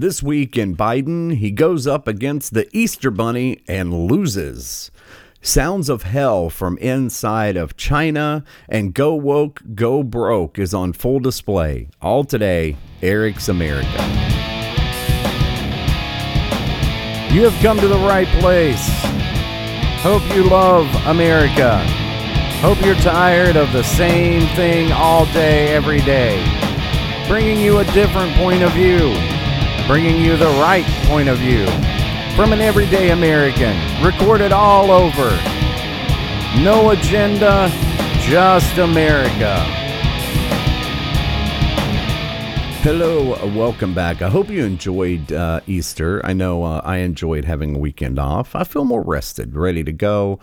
This week in Biden, he goes up against the Easter Bunny and loses. Sounds of Hell from inside of China and Go Woke, Go Broke is on full display. All today, Eric's America. You have come to the right place. Hope you love America. Hope you're tired of the same thing all day, every day. Bringing you a different point of view. Bringing you the right point of view. From an everyday American. Recorded all over. No agenda, just America. Hello, welcome back. I hope you enjoyed uh, Easter. I know uh, I enjoyed having a weekend off. I feel more rested, ready to go.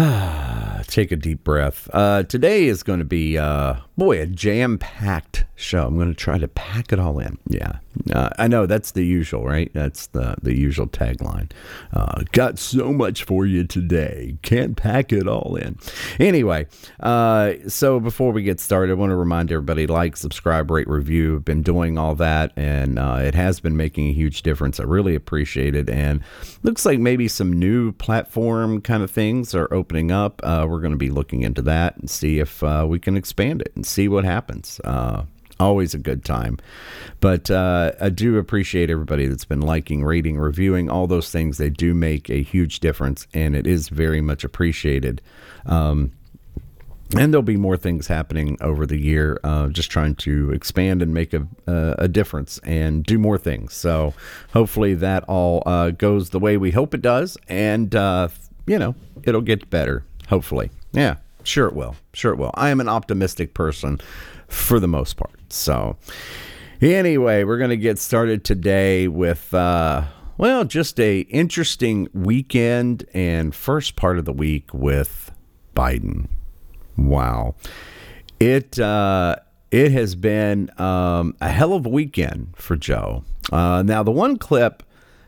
Take a deep breath. Uh, today is going to be, uh, boy, a jam packed show. I'm going to try to pack it all in. Yeah. Uh, I know that's the usual, right? That's the, the usual tagline. Uh, got so much for you today. Can't pack it all in. Anyway, uh, so before we get started, I want to remind everybody like, subscribe, rate, review. I've been doing all that, and uh, it has been making a huge difference. I really appreciate it. And looks like maybe some new platform kind of things are opening up. Uh, we're going to be looking into that and see if uh, we can expand it and see what happens. Uh, always a good time. But uh, I do appreciate everybody that's been liking, rating, reviewing, all those things. They do make a huge difference, and it is very much appreciated. Um, and there'll be more things happening over the year, uh, just trying to expand and make a, uh, a difference and do more things. So hopefully that all uh, goes the way we hope it does, and uh, you know it'll get better. Hopefully, yeah, sure it will. Sure it will. I am an optimistic person for the most part. So, anyway, we're going to get started today with, uh, well, just a interesting weekend and first part of the week with Biden. Wow, it uh, it has been um, a hell of a weekend for Joe. Uh, now, the one clip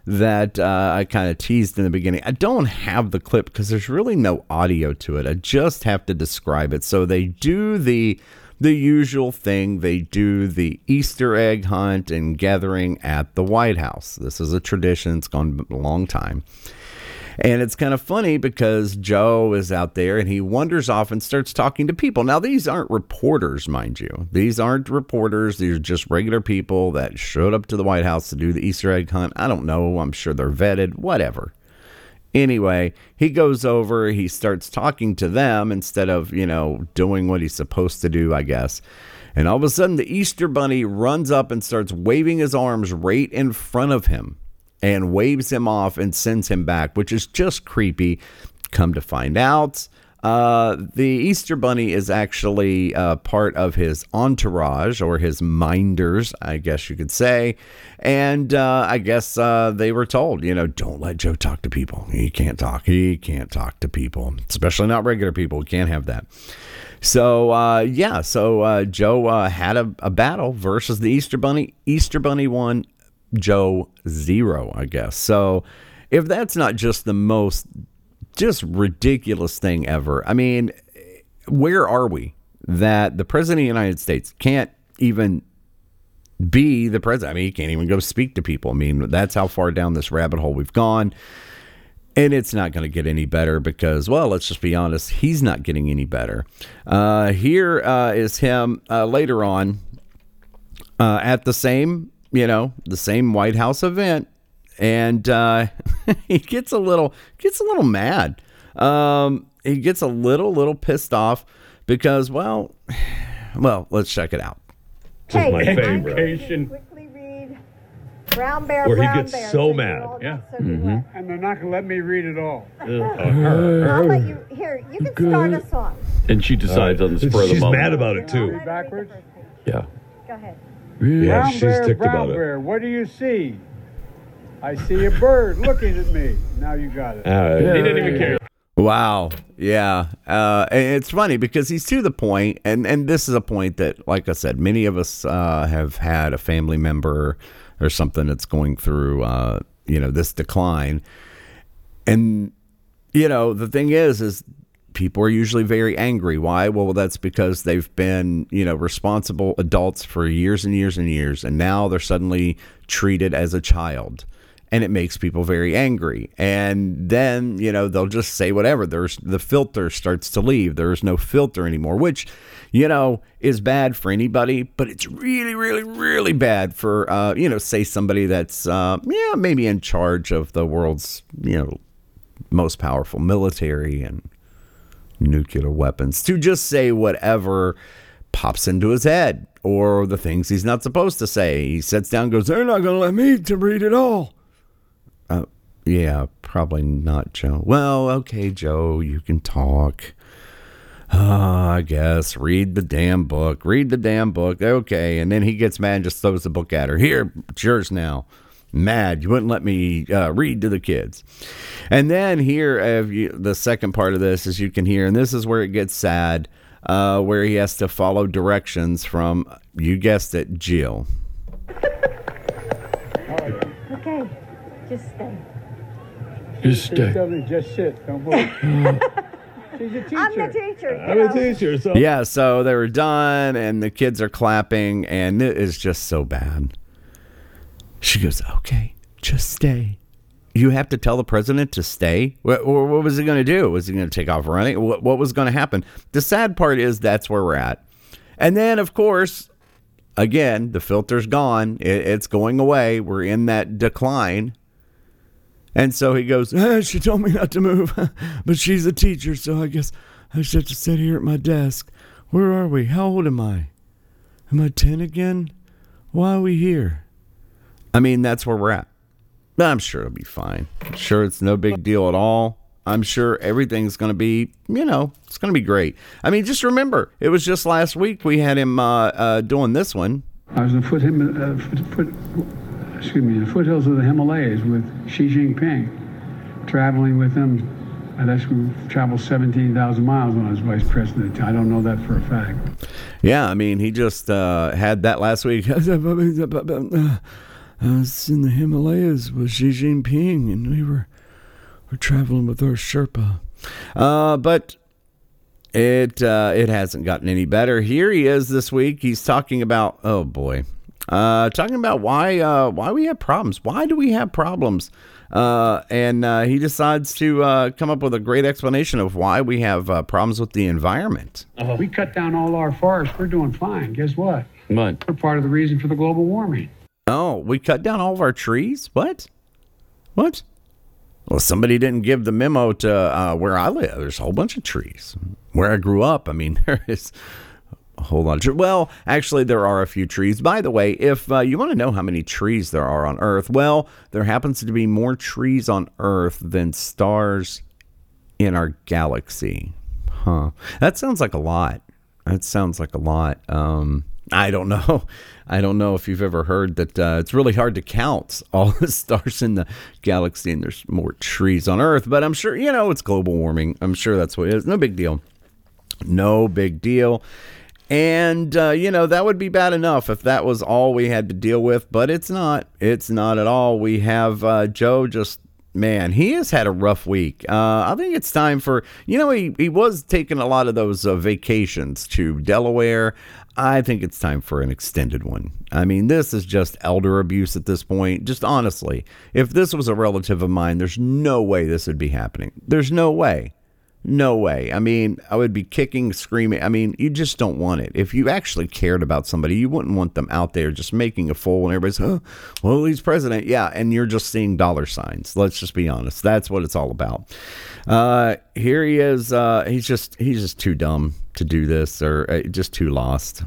that uh, I kind of teased in the beginning. I don't have the clip because there's really no audio to it. I just have to describe it. So they do the the usual thing. They do the Easter egg hunt and gathering at the White House. This is a tradition, it's gone a long time. And it's kind of funny because Joe is out there and he wanders off and starts talking to people. Now, these aren't reporters, mind you. These aren't reporters. These are just regular people that showed up to the White House to do the Easter egg hunt. I don't know. I'm sure they're vetted, whatever. Anyway, he goes over, he starts talking to them instead of, you know, doing what he's supposed to do, I guess. And all of a sudden, the Easter Bunny runs up and starts waving his arms right in front of him and waves him off and sends him back, which is just creepy. Come to find out, uh, the Easter Bunny is actually uh, part of his entourage or his minders, I guess you could say. And uh, I guess uh, they were told, you know, don't let Joe talk to people. He can't talk. He can't talk to people, especially not regular people. We can't have that. So, uh, yeah, so uh, Joe had a, a battle versus the Easter Bunny. Easter Bunny won, Joe zero, I guess. So, if that's not just the most just ridiculous thing ever. I mean, where are we that the president of the United States can't even be the president? I mean, he can't even go speak to people. I mean, that's how far down this rabbit hole we've gone. And it's not going to get any better because, well, let's just be honest, he's not getting any better. Uh, here uh, is him uh, later on uh, at the same, you know, the same White House event and uh, he gets a little gets a little mad. Um, he gets a little little pissed off because well, well, let's check it out. This is Hey, my I'm favorite. Quickly read Brown Bear, Where he gets Bear. so you mad. Yeah. got soaking wet. and they're not going to let me read it all. I'll let you, here, you can start us off. And she decides on the spur of the moment. She's moment. mad about it too. let her read the Backwards? Yeah. Go ahead. Yeah, brown she's bear, ticked brown about it. bear, what do you see? I see a bird looking at me. Now you got it. Uh, He didn't even care. Wow. Yeah. Uh, and it's funny because he's to the point, and, and this is a point that, like I said, many of us uh, have had a family member or something that's going through, uh, you know, this decline. And, you know, the thing is, is people are usually very angry. Why? Well, that's because they've been, you know, responsible adults for years and years and years, and now they're suddenly treated as a child. And it makes people very angry. And then, you know, they'll just say whatever. There's the filter starts to leave. There's no filter anymore, which, you know, is bad for anybody, but it's really, really, really bad for, uh, you know, say somebody that's, uh, yeah, maybe in charge of the world's, you know, most powerful military and nuclear weapons to just say whatever pops into his head or the things he's not supposed to say. He sits down goes, They're not going to let me to read it all. Uh, yeah, probably not, Joe. Well, okay, Joe, you can talk. Uh, I guess. Read the damn book. Read the damn book. Okay. And then he gets mad and just throws the book at her. Here, it's yours now mad. You wouldn't let me uh, read to the kids. And then here, uh, you, the second part of this, as you can hear, and this is where it gets sad, uh, where he has to follow directions from, you guessed it, Jill. Okay, just stay. Just She's stay. telling me, just sit, don't move. She's a teacher. I'm the teacher. I'm you a teacher, so Yeah, so they were done, and the kids are clapping, and it is just so bad. She goes, "Okay, just stay." You have to tell the president to stay. What, what was he going to do? Was he going to take off running? What, what was going to happen? The sad part is that's where we're at. And then, of course, again, the filter's gone. It, it's going away. We're in that decline. And so he goes, "Ah, She told me not to move, but she's a teacher, so I guess I just have to sit here at my desk. Where are we? How old am I? Am I 10 again? Why are we here? I mean, that's where we're at. But I'm sure it'll be fine. I'm sure it's no big deal at all. I'm sure everything's going to be, you know, it's going to be great. I mean, just remember, it was just last week we had him uh, uh, doing this one. I was in Him- uh, foot, foot, excuse me, in the foothills of the Himalayas with Xi Jinping, traveling with him. I guess we traveled 17,000 miles when I was vice president. I don't know that for a fact. Yeah, I mean, he just uh, had that last week. I was in the Himalayas with Xi Jinping, and we were we're traveling with our Sherpa. Uh, but it uh, it hasn't gotten any better. Here he is this week. He's talking about oh boy, uh, talking about why uh, why we have problems. Why do we have problems? Uh, and uh, he decides to uh, come up with a great explanation of why we have uh, problems with the environment. We cut down all our forests. We're doing fine. Guess what? What? We're part of the reason for the global warming. Oh, we cut down all of our trees? What? What? Well, somebody didn't give the memo to uh, where I live. There's a whole bunch of trees. Where I grew up, I mean, there is a whole lot of. Well, actually, there are a few trees. By the way, if uh, you want to know how many trees there are on Earth, well, there happens to be more trees on Earth than stars in our galaxy. Huh. That sounds like a lot. That sounds like a lot. Um, I don't know. I don't know if you've ever heard that uh, it's really hard to count all the stars in the galaxy and there's more trees on Earth, but I'm sure, you know, it's global warming. I'm sure that's what it is. No big deal. No big deal. And, uh, you know, that would be bad enough if that was all we had to deal with, but it's not. It's not at all. We have uh, Joe just, man, he has had a rough week. Uh, I think it's time for, you know, he, he was taking a lot of those uh, vacations to Delaware. I think it's time for an extended one. I mean, this is just elder abuse at this point. Just honestly, if this was a relative of mine, there's no way this would be happening. There's no way. No way. I mean, I would be kicking, screaming. I mean, you just don't want it. If you actually cared about somebody, you wouldn't want them out there just making a fool and everybody's, oh, well, he's president. Yeah. And you're just seeing dollar signs. Let's just be honest. That's what it's all about. Uh, here he is. Uh, he's just, he's just too dumb to do this or uh, just too lost.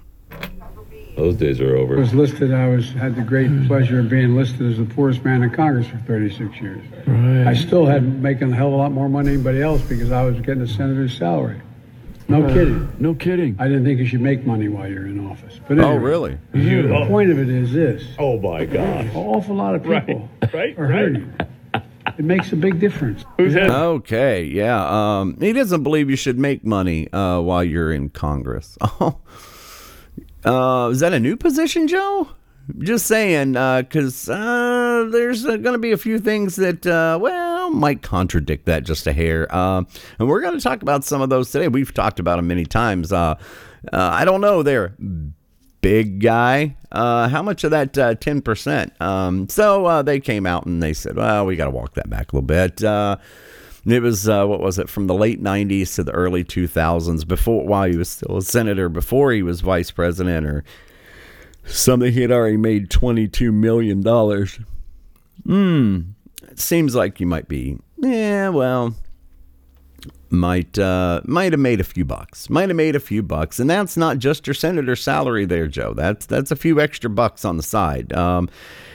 Those days are over. I over. was listed, I was, had the great pleasure of being listed as the poorest man in Congress for 36 years. I still had making a hell of a lot more money than anybody else because I was getting a senator's salary. No kidding. No kidding. I didn't think you should make money while you're in office. But Oh, really? You. The point of it is this. Oh my God. An awful lot of people Right. are hurting. It makes a big difference. Okay, yeah. Um, he doesn't believe you should make money uh, while you're in Congress. Oh, uh, is that a new position, Joe? Just saying, because uh, there's uh, going to be a few things that, uh, well, might contradict that just a hair. Uh, and we're going to talk about some of those today. We've talked about them many times. Uh, uh, I don't know there, big guy. Uh, how much of that uh, ten percent? Um, so uh, they came out and they said, "Well, we got to walk that back a little bit." Uh, it was uh, what was it from the late '90s to the early 2000s, before while he was still a senator, before he was vice president, or something. He had already made 22 million dollars. Hmm. It seems like you might be. Yeah. Well, might uh, might have made a few bucks. Might have made a few bucks, and that's not just your senator salary there, Joe. That's that's a few extra bucks on the side. Um,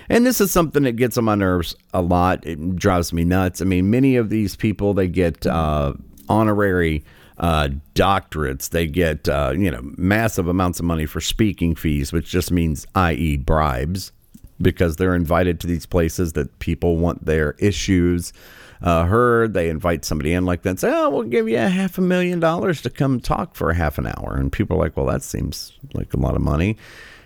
and this is something that gets on my nerves a lot. It drives me nuts. I mean, many of these people they get uh, honorary uh, doctorates. They get uh, you know massive amounts of money for speaking fees, which just means, i.e., bribes, because they're invited to these places that people want their issues uh, heard. They invite somebody in like that and say, oh, we'll give you a half a million dollars to come talk for a half an hour. And people are like, well, that seems like a lot of money.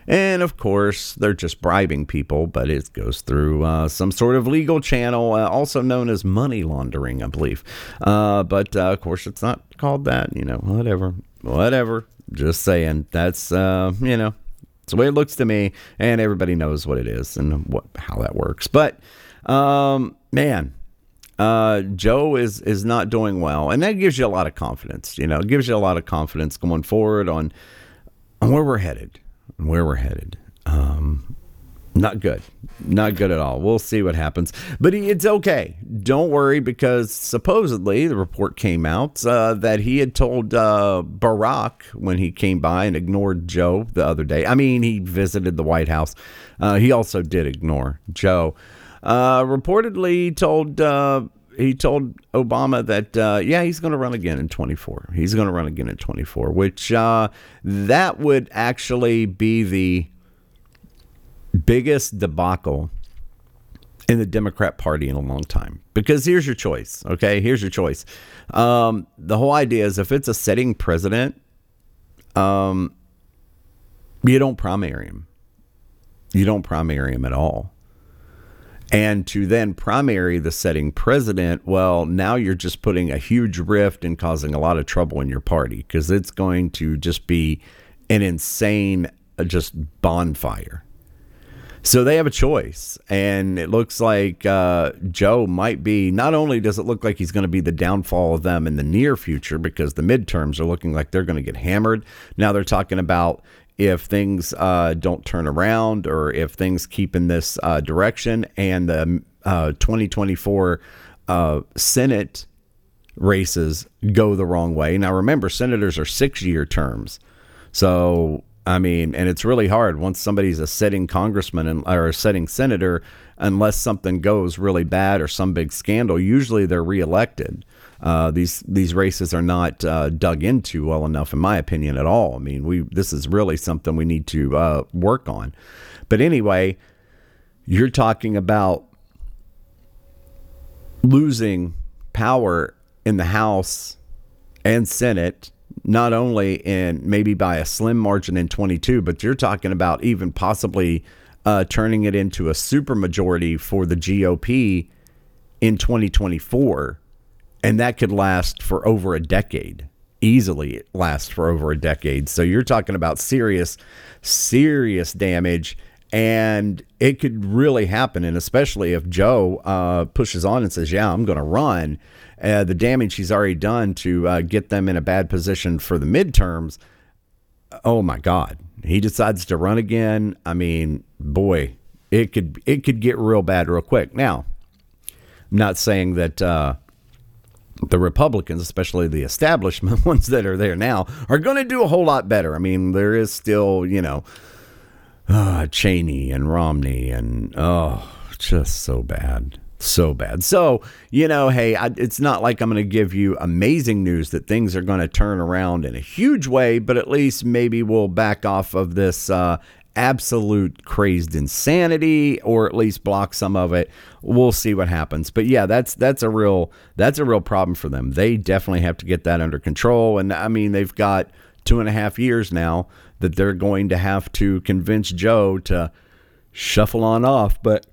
And of course, they're just bribing people, but it goes through uh, some sort of legal channel, uh, also known as money laundering, I believe. Uh, but uh, of course, it's not called that. You know, whatever, whatever. Just saying. That's uh, you know, it's the way it looks to me, and everybody knows what it is and what how that works. But um, man, uh, Joe is is not doing well, and that gives you a lot of confidence. You know, it gives you a lot of confidence going forward on on where we're headed, where we're headed. Um, not good, not good at all. We'll see what happens, but he, it's okay. Don't worry because supposedly the report came out uh, that he had told uh, Barack when he came by and ignored Joe the other day. I mean, he visited the White House. Uh, he also did ignore Joe. Uh, reportedly told uh, he told Obama that uh, yeah he's going to run again in 24. He's going to run again in 24, which uh, that would actually be the biggest debacle in the Democrat Party in a long time. Because here's your choice. Okay, here's your choice. Um, the whole idea is if it's a sitting president, um, you don't primary him. You don't primary him at all. And to then primary the setting president, well, now you're just putting a huge rift and causing a lot of trouble in your party because it's going to just be an insane, uh, just bonfire. So they have a choice, and it looks like uh, Joe might be. Not only does it look like he's going to be the downfall of them in the near future because the midterms are looking like they're going to get hammered. Now they're talking about if things uh, don't turn around or if things keep in this uh, direction and the uh, 2024 uh, Senate races go the wrong way. Now, remember, senators are six year terms. So, I mean, and it's really hard once somebody's a sitting congressman and, or a sitting senator, unless something goes really bad or some big scandal, usually they're reelected. Uh, these these races are not uh, dug into well enough, in my opinion, at all. I mean, we this is really something we need to uh, work on. But anyway, you're talking about losing power in the House and Senate, not only in maybe by a slim margin in 22, but you're talking about even possibly uh, turning it into a supermajority for the GOP in 2024 and that could last for over a decade. Easily last for over a decade. So you're talking about serious serious damage. And it could really happen. And especially if joe uh, pushes on and says yeah i'm going to run uh, the damage he's already done to uh, get them in a bad position for the midterms oh my god. He decides to run again. I mean boy it could it could get real bad real quick. Now i'm not saying that uh, the Republicans, especially the establishment ones that are there now, are going to do a whole lot better. I mean, there is still, you know, uh, Cheney and Romney, and oh, just so bad. So bad. So, you know, hey, I, it's not like I'm going to give you amazing news that things are going to turn around in a huge way, but at least maybe we'll back off of this uh, absolute crazed insanity or at least block some of it we'll see what happens but yeah that's that's a real that's a real problem for them they definitely have to get that under control and i mean they've got two and a half years now that they're going to have to convince joe to shuffle on off but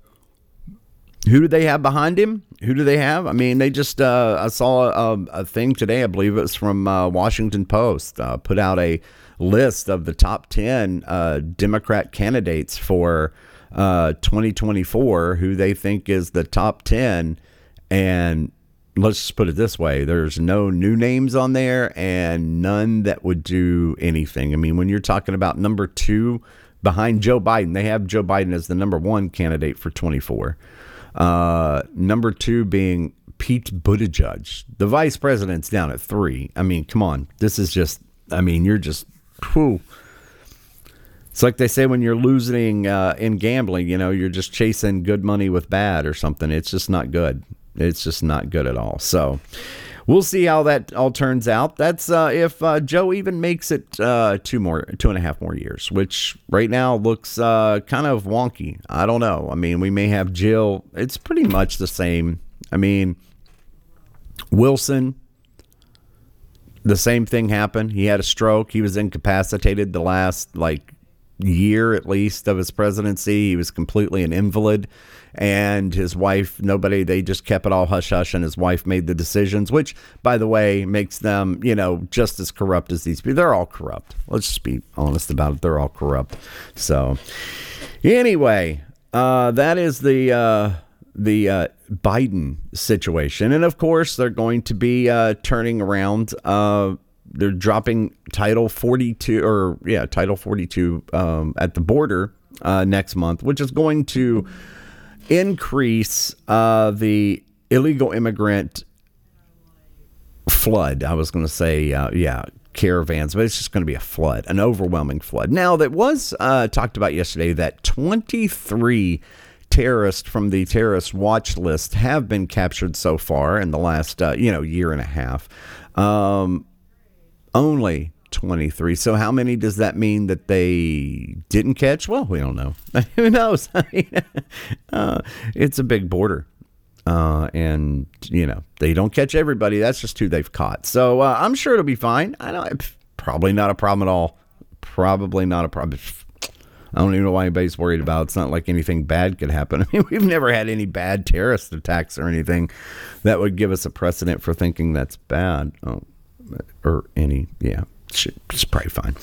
who do they have behind him? Who do they have? I mean, they just uh, I saw a, a, thing today. I believe it was from uh, Washington Post. Uh, put out a list of the top ten uh, Democrat candidates for uh, 2024, who they think is the top ten, and let's just put it this way: there's no new names on there, and none that would do anything. I mean, when you're talking about number two behind Joe Biden, they have Joe Biden as the number one candidate for 24. Uh, number two being Pete Buttigieg. The vice president's down at three. I mean, come on. This is just, I mean, you're just, whew. It's like they say when you're losing uh, in gambling, you know, you're just chasing good money with bad or something. It's just not good. It's just not good at all. So, we'll see how that all turns out. That's uh, if uh, Joe even makes it uh, two more, two and a half more years, which right now looks uh, kind of wonky. I don't know. I mean, we may have Jill. It's pretty much the same. I mean, Wilson. The same thing happened. He had a stroke. He was incapacitated the last like year at least of his presidency. He was completely an invalid and his wife, nobody, they just kept it all hush hush, and his wife made the decisions, which, by the way, makes them, you know, just as corrupt as these people. They're all corrupt. Let's just be honest about it. They're all corrupt. So, anyway, uh, that is the. Uh, the uh, Biden situation. And of course, they're going to be uh, turning around. Uh, they're dropping Title 42, or yeah, Title 42 um, at the border uh, next month, which is going to increase uh, the illegal immigrant flood. I was going to say, uh, yeah, caravans, but it's just going to be a flood, an overwhelming flood. Now, that was talked about yesterday that 23 terrorists from the terrorist watch list have been captured so far in the last, uh, you know, year and a half. Um, only 23. So how many does that mean that they didn't catch? Well, we don't know. Who knows? Uh, it's a big border. Uh, and you know they don't catch everybody. That's just who they've caught. So uh, I'm sure it'll be fine. I know probably not a problem at all. Probably not a problem. I don't even know why anybody's worried about. It. It's not like anything bad could happen. I mean, we've never had any bad terrorist attacks or anything that would give us a precedent for thinking that's bad. Oh, or any, yeah it's probably fine.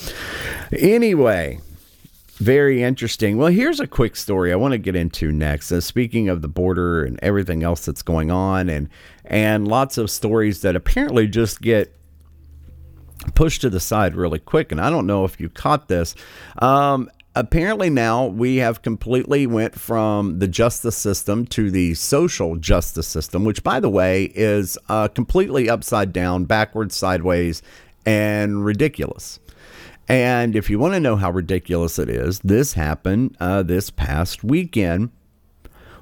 Anyway, very interesting. Well, here's a quick story I want to get into next. Uh, speaking of the border and everything else that's going on, and and lots of stories that apparently just get pushed to the side really quick. And I don't know if you caught this. Um, apparently now we have completely went from the justice system to the social justice system, which, by the way, is uh, completely upside down, backwards, sideways, and ridiculous. And if you want to know how ridiculous it is, this happened uh, this past weekend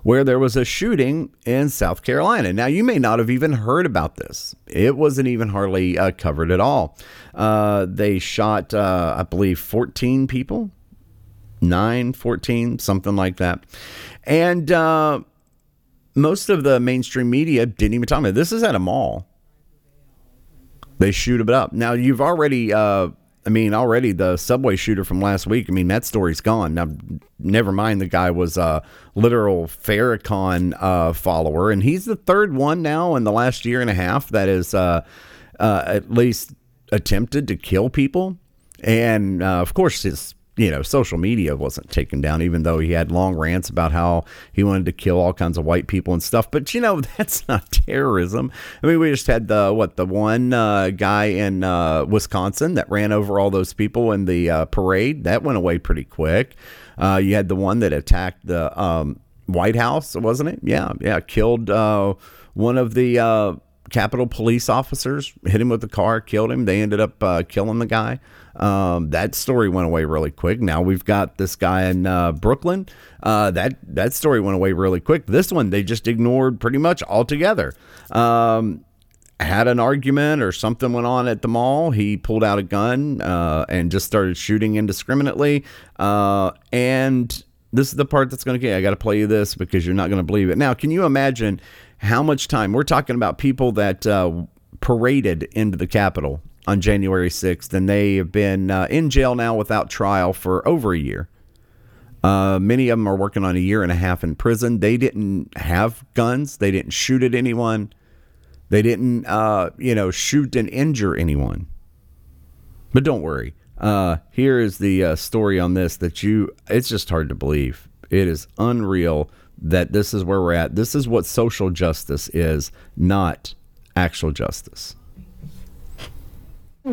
where there was a shooting in South Carolina. Now, you may not have even heard about this. It wasn't even hardly uh, covered at all. Uh, they shot, uh, I believe, 14 people, 9, 14, something like that. And uh, most of the mainstream media didn't even talk about it. This is at a mall. They shoot it up. Now you've already, uh, I mean, already the subway shooter from last week. I mean, that story's gone. Now, never mind. The guy was a literal Farrakhan uh, follower, and he's the third one now in the last year and a half that is uh, uh at least attempted to kill people. And uh, of course, his you know, social media wasn't taken down, even though he had long rants about how he wanted to kill all kinds of white people and stuff. But you know, that's not terrorism. I mean, we just had the what the one uh, guy in uh, Wisconsin that ran over all those people in the uh, parade that went away pretty quick. Uh, you had the one that attacked the um, White House, wasn't it? Yeah, yeah, killed uh, one of the uh, Capitol police officers, hit him with the car, killed him. They ended up killing the guy. Um, that story went away really quick. Now we've got this guy in uh, Brooklyn. Uh, that that story went away really quick. This one they just ignored pretty much altogether. Um, had an argument or something went on at the mall. He pulled out a gun uh, and just started shooting indiscriminately. Uh, and this is the part that's going to get. I got to play you this because you're not going to believe it. Now, can you imagine how much time we're talking about? People that uh, paraded into the Capitol on January 6th, and they have been uh, in jail now without trial for over a year. Uh, many of them are working on a year and a half in prison. They didn't have guns. They didn't shoot at anyone. They didn't, uh, you know, shoot and injure anyone. But don't worry. Uh, here is the uh, story on this that you, it's just hard to believe. It is unreal that this is where we're at. This is what social justice is, not actual justice.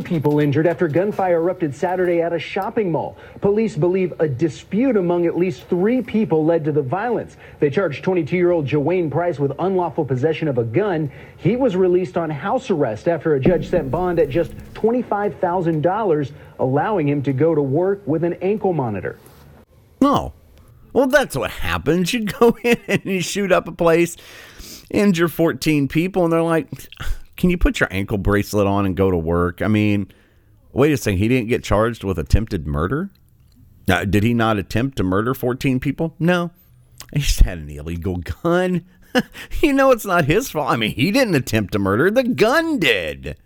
People injured after gunfire erupted Saturday at a shopping mall. Police believe a dispute among at least three people led to the violence. They charged 22 year old Jewayne Price with unlawful possession of a gun. He was released on house arrest after a judge set bond at just $25,000, allowing him to go to work with an ankle monitor. No. Well, that's what happens. You go in and you shoot up a place, injure 14 people, and they're like, can you put your ankle bracelet on and go to work? I mean, wait a second. He didn't get charged with attempted murder? Did he not attempt to murder 14 people? No. He just had an illegal gun. you know, it's not his fault. I mean, he didn't attempt to murder, the gun did.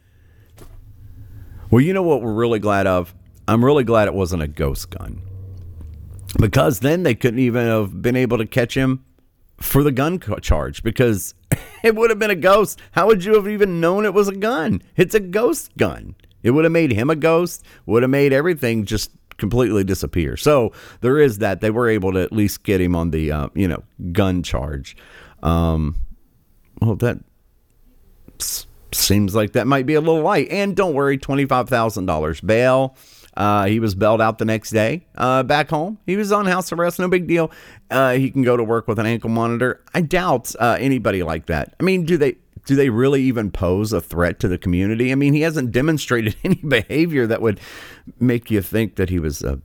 Well, you know what we're really glad of? I'm really glad it wasn't a ghost gun. Because then they couldn't even have been able to catch him for the gun charge because it would have been a ghost. How would you have even known it was a gun? It's a ghost gun. It would have made him a ghost, would have made everything just completely disappear. So there is that. They were able to at least get him on the, uh, you know, gun charge. Um, well, that seems like that might be a little light. And don't worry, $25,000 bail. Uh, he was bailed out the next day uh, back home. He was on house arrest, no big deal. Uh, he can go to work with an ankle monitor. I doubt uh, anybody like that. I mean, do they do they really even pose a threat to the community? I mean, he hasn't demonstrated any behavior that would make you think that he was a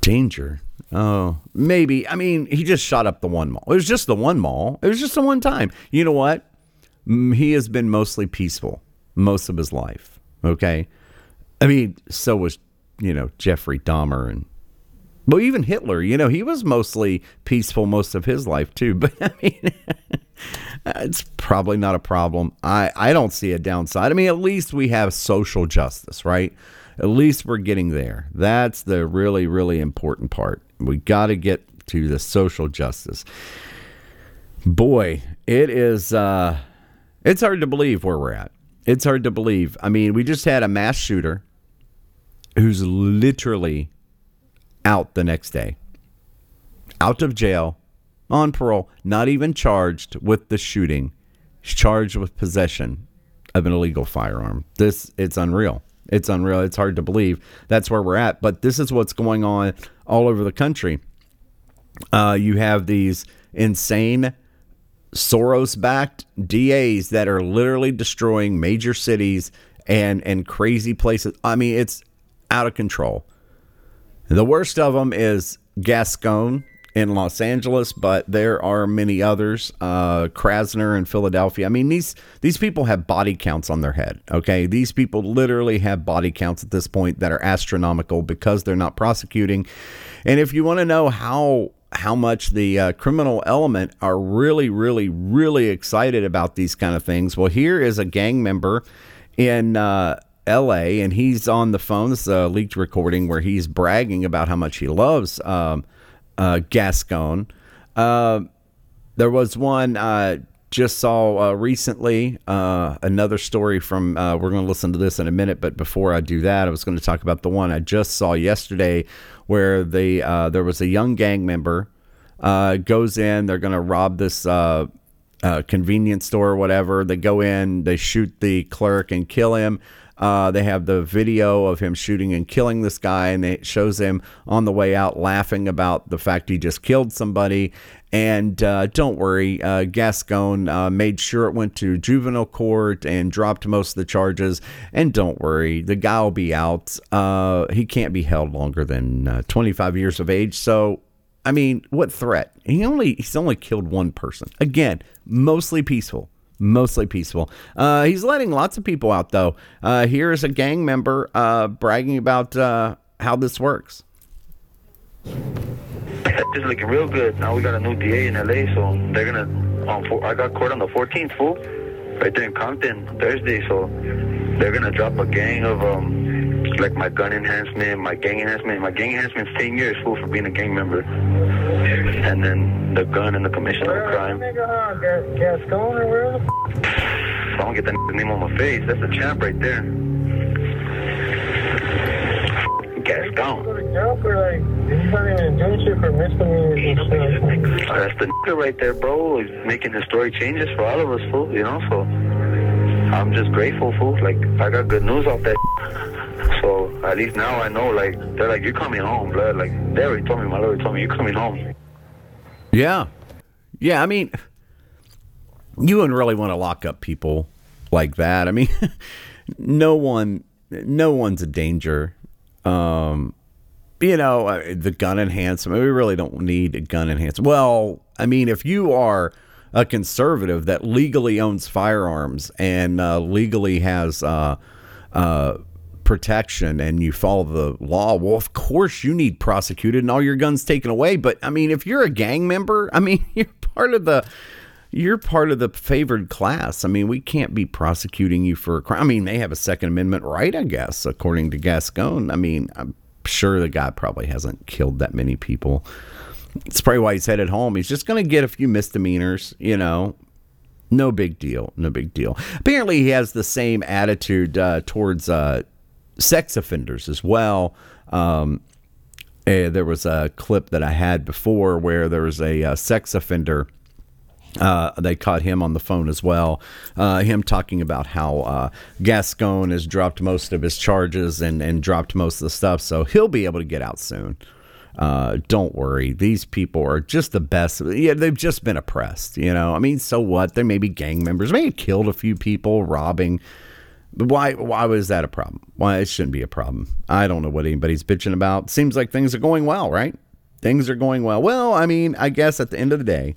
danger. Oh, maybe. I mean, he just shot up the one mall. It was just the one mall. It was just the one time. You know what? Mm, He has been mostly peaceful most of his life. Okay. I mean, so was, you know, Jeffrey Dahmer and well, even Hitler, you know, he was mostly peaceful most of his life too. But I mean, it's probably not a problem. I, I don't see a downside. I mean, at least we have social justice, right? At least we're getting there. That's the really, really important part. We got to get to the social justice. Boy, it is, uh, it's hard to believe where we're at. It's hard to believe. I mean, we just had a mass shooter who's literally out the next day, out of jail, on parole, not even charged with the shooting. Charged with possession of an illegal firearm. This it's unreal. It's unreal. It's hard to believe that's where we're at. But this is what's going on all over the country. Uh, you have these insane Soros backed DAs that are literally destroying major cities and and crazy places. I mean, it's out of control. The worst of them is Gascon in Los Angeles, but there are many others. Uh, Krasner in Philadelphia. I mean, these these people have body counts on their head. Okay, these people literally have body counts at this point that are astronomical because they're not prosecuting. And if you want to know how how much the uh, criminal element are really, really, really excited about these kind of things, well, here is a gang member in. Uh, LA, and he's on the phone. This is a leaked recording where he's bragging about how much he loves um, uh, Gascon. Uh, there was one uh, just saw uh, recently uh, another story from. We're going to listen to this in a minute, but before I do that, I was going to talk about the one I just saw yesterday, where the there was a young gang member goes in. They're going to rob this. Uh, convenience store or whatever. They go in, they shoot the clerk and kill him. Uh, they have the video of him shooting and killing this guy, and it shows him on the way out laughing about the fact he just killed somebody. And uh, don't worry, uh, Gascon uh, made sure it went to juvenile court and dropped most of the charges. And don't worry, the guy will be out. Uh, he can't be held longer than uh, 25 years of age. So I mean, what threat? He only he's only killed one person. Again, mostly peaceful. Mostly peaceful. Uh, he's letting lots of people out though. Uh, here is a gang member uh, bragging about uh, how this works. It's looking real good. Now we got a new DA in LA, so they're gonna. Um, for, I got court on the 14th, fool, right there in Compton Thursday. So they're gonna drop a gang of um like my gun enhancement, my gang enhancement. My gang enhancement's 10 years, fool, for being a gang member. And then the gun and the commission of a crime. Gascon or where the I don't get that name on my face. That's a champ right there. Gascon. jump or like, he's not even doing shit for misdemeanors and stuff. Uh, That's the nigga right there, bro. He's making historic changes for all of us, fool. You know, so I'm just grateful, fool. Like I got good news off that. So at least now I know, like they're like, you're coming home, blood. Like they already told me, my lawyer told me, you're coming home. Yeah. Yeah, I mean, you wouldn't really want to lock up people like that. I mean, no one, no one's a danger. Um, you know, uh, the gun enhancement. We really don't need a gun enhancement. Well, I mean, if you are a conservative that legally owns firearms and uh, legally has uh, uh, protection and you follow the law, well, of course you need prosecuted and all your guns taken away. But I mean, if you're a gang member, I mean, you're part of the you're part of the favored class. I mean, we can't be prosecuting you for a crime. I mean, they have a Second Amendment right, I guess, according to Gascon. I mean, I'm sure the guy probably hasn't killed that many people. It's probably why he's headed home. He's just going to get a few misdemeanors, you know. No big deal. No big deal. Apparently, he has the same attitude uh, towards uh, sex offenders as well. Um, eh, there was a clip that I had before where there was a uh, sex offender. Uh, they caught him on the phone as well. Uh, him talking about how uh, Gascon has dropped most of his charges and, and dropped most of the stuff, so he'll be able to get out soon. Uh, don't worry. These people are just the best. Yeah, they've just been oppressed. You know, I mean, so what? They may be gang members. May have killed a few people, robbing. Why? Why was that a problem? Why it shouldn't be a problem? I don't know what anybody's bitching about. Seems like things are going well, right? Things are going well. Well, I mean, I guess at the end of the day,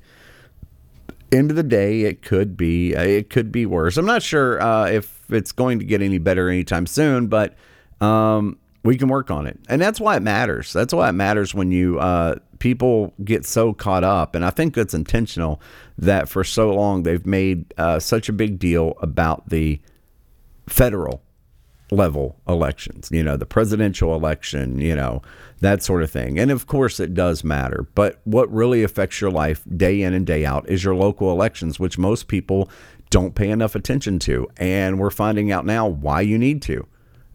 end of the day, it could be uh, it could be worse. I'm not sure uh, if it's going to get any better anytime soon, but um, we can work on it, and that's why it matters. That's why it matters when you uh, people get so caught up, and I think that's intentional. That for so long they've made uh, such a big deal about the federal level elections, you know, the presidential election, you know, that sort of thing. And of course, it does matter. But what really affects your life day in and day out is your local elections, which most people don't pay enough attention to. And we're finding out now why you need to.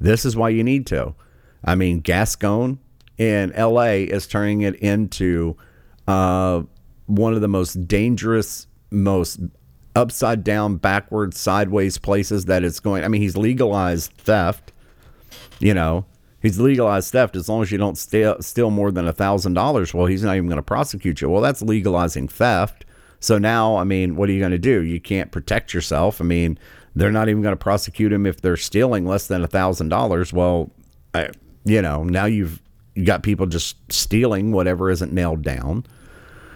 This is why you need to. I mean, Gascon in LA is turning it into uh, one of the most dangerous, most upside down, backwards, sideways places that it's going. I mean, he's legalized theft. You know, he's legalized theft as long as you don't steal, steal more than a thousand dollars. Well, he's not even going to prosecute you. Well, that's legalizing theft. So now, I mean, what are you going to do? You can't protect yourself. I mean, they're not even going to prosecute him if they're stealing less than a thousand dollars. Well, I, you know, now you've you got people just stealing whatever isn't nailed down.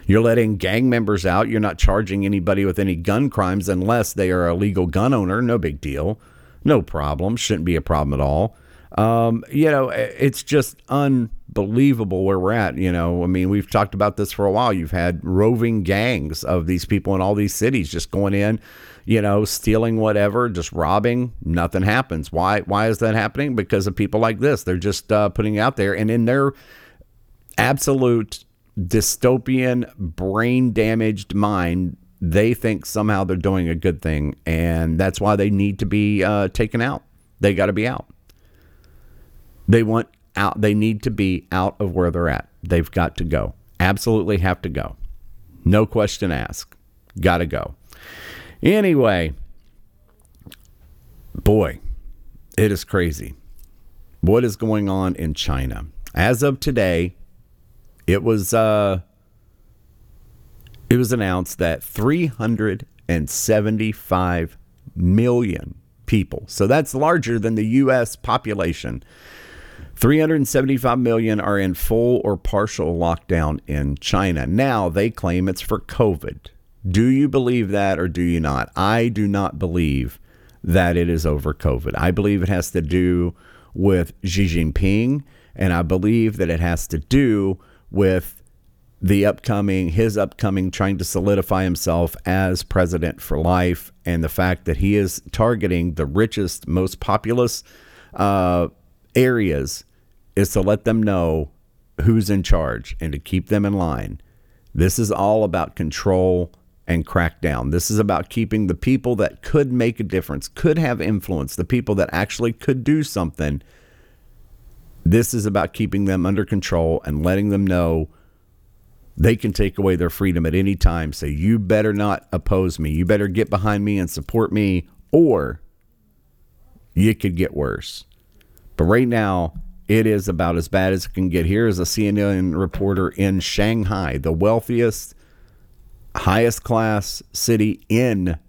You're letting gang members out. You're not charging anybody with any gun crimes unless they are a legal gun owner. No big deal. No problem. Shouldn't be a problem at all. Um, you know, it's just unbelievable where we're at. You know, I mean, we've talked about this for a while. You've had roving gangs of these people in all these cities just going in, you know, stealing whatever, just robbing. Nothing happens. Why? Why is that happening? Because of people like this. They're just uh, putting out there, and in their absolute dystopian, brain damaged mind, they think somehow they're doing a good thing, and that's why they need to be uh, taken out. They got to be out. They want out. They need to be out of where they're at. They've got to go. Absolutely have to go. No question asked. Got to go. Anyway, boy, it is crazy. What is going on in China? As of today, it was uh, it was announced that 375 million people. So that's larger than the U.S. population. 375 million are in full or partial lockdown in China. Now they claim it's for COVID. Do you believe that or do you not? I do not believe that it is over COVID. I believe it has to do with Xi Jinping, and I believe that it has to do with the upcoming, his upcoming trying to solidify himself as president for life, and the fact that he is targeting the richest, most populous uh, areas is to let them know who's in charge and to keep them in line. This is all about control and crackdown. This is about keeping the people that could make a difference, could have influence, the people that actually could do something. This is about keeping them under control and letting them know they can take away their freedom at any time. So you better not oppose me. You better get behind me and support me, or you could get worse. But right now, it is about as bad as it can get. Here is a CNN reporter in Shanghai, the wealthiest, highest class city in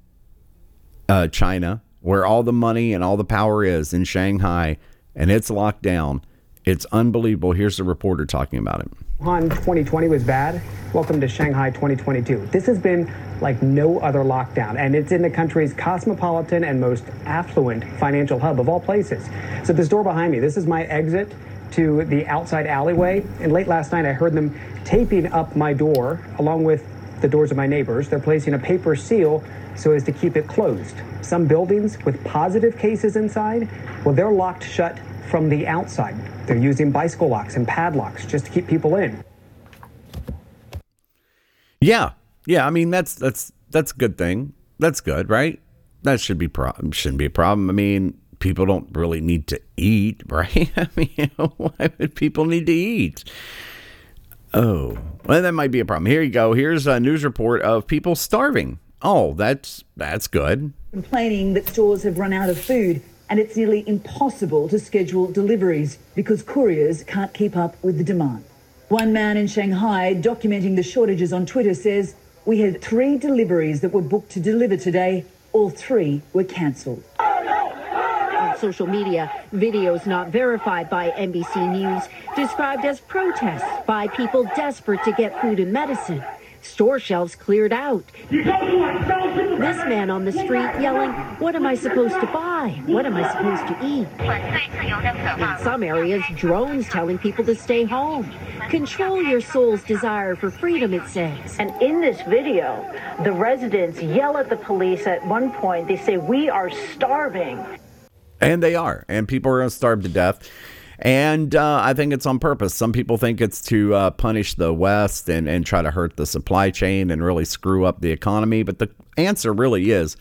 uh, China, where all the money and all the power is in Shanghai, and it's locked down. It's unbelievable. Here's the reporter talking about it. Wuhan 2020 was bad. Welcome to Shanghai 2022. This has been like no other lockdown, and it's in the country's cosmopolitan and most affluent financial hub of all places. So, this door behind me, this is my exit to the outside alleyway. And late last night, I heard them taping up my door along with the doors of my neighbors. They're placing a paper seal so as to keep it closed. Some buildings with positive cases inside, well, they're locked shut from the outside. They're using bicycle locks and padlocks just to keep people in. Yeah, yeah. I mean, that's that's that's a good thing. That's good, right? That should be problem. Shouldn't be a problem. I mean, people don't really need to eat, right? I mean, why would people need to eat? Oh, well, that might be a problem. Here you go. Here's a news report of people starving. Oh, that's that's good. Complaining that stores have run out of food and it's nearly impossible to schedule deliveries because couriers can't keep up with the demand. One man in Shanghai documenting the shortages on Twitter says, We had three deliveries that were booked to deliver today. All three were cancelled. On social media, videos not verified by NBC News described as protests by people desperate to get food and medicine. Store shelves cleared out. This man on the street yelling, What am I supposed to buy? What am I supposed to eat? In some areas, drones telling people to stay home. Control your soul's desire for freedom, it says. And in this video, the residents yell at the police at one point. They say, We are starving. And they are. And people are going to starve to death. And uh, I think it's on purpose. Some people think it's to uh, punish the West and, and try to hurt the supply chain and really screw up the economy. But the answer really is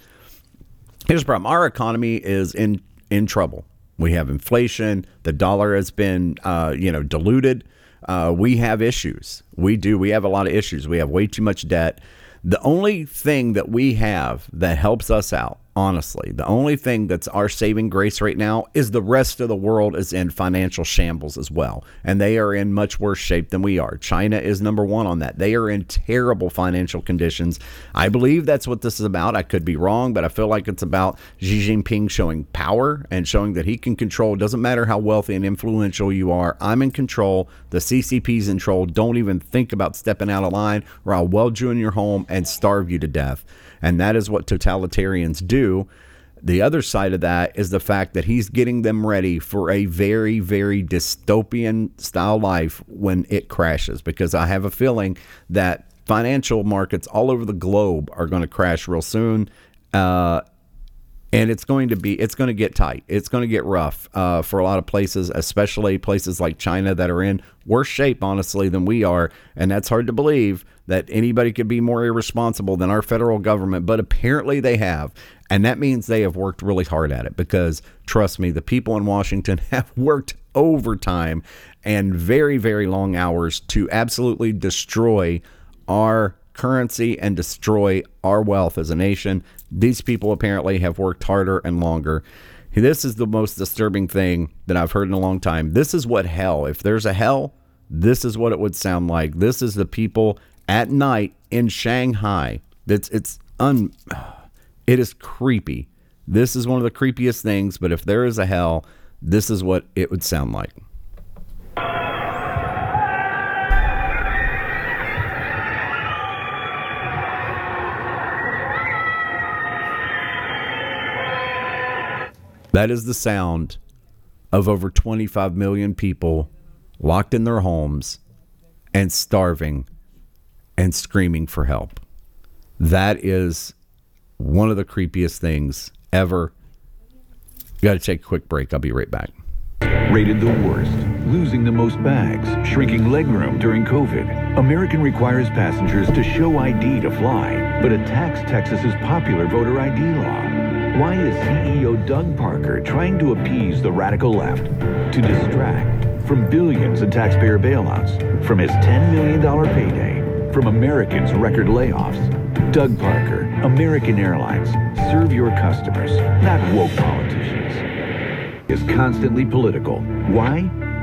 here's the problem our economy is in, in trouble. We have inflation, the dollar has been uh, you know diluted. Uh, we have issues. We do. We have a lot of issues. We have way too much debt. The only thing that we have that helps us out honestly. The only thing that's our saving grace right now is the rest of the world is in financial shambles as well. And they are in much worse shape than we are. China is number one on that. They are in terrible financial conditions. I believe that's what this is about. I could be wrong, but I feel like it's about Xi Jinping showing power and showing that he can control. It doesn't matter how wealthy and influential you are. I'm in control. The CCP's in control. Don't even think about stepping out of line or I'll weld you in your home and starve you to death. And that is what totalitarians do. The other side of that is the fact that he's getting them ready for a very, very dystopian style life when it crashes. Because I have a feeling that financial markets all over the globe are going to crash real soon. Uh, and it's going to be it's going to get tight. It's going to get rough uh, for a lot of places especially places like china that are in worse shape honestly than we are. And that's hard to believe that anybody could be more irresponsible than our federal government but apparently they have. And that means they have worked really hard at it because trust me the people in washington have worked overtime and very very long hours to absolutely destroy our currency and destroy our wealth as a nation. These people apparently have worked harder and longer. This is the most disturbing thing that I've heard in a long time. This is what hell, if there's a hell, this is what it would sound like. This is the people at night in Shanghai. It's it's un it is creepy. This is one of the creepiest things, but if there is a hell, this is what it would sound like. That is the sound of over 25 million people locked in their homes and starving and screaming for help. That is one of the creepiest things ever. Got to take a quick break. I'll be right back. rated the worst, losing the most bags, shrinking legroom during COVID. American requires passengers to show ID to fly, but attacks Texas's popular voter ID law. Why is CEO Doug Parker trying to appease the radical left? To distract from billions in taxpayer bailouts, from his $10 million payday, from Americans' record layoffs. Doug Parker, American Airlines. Serve your customers, not woke politicians. Is constantly political. Why?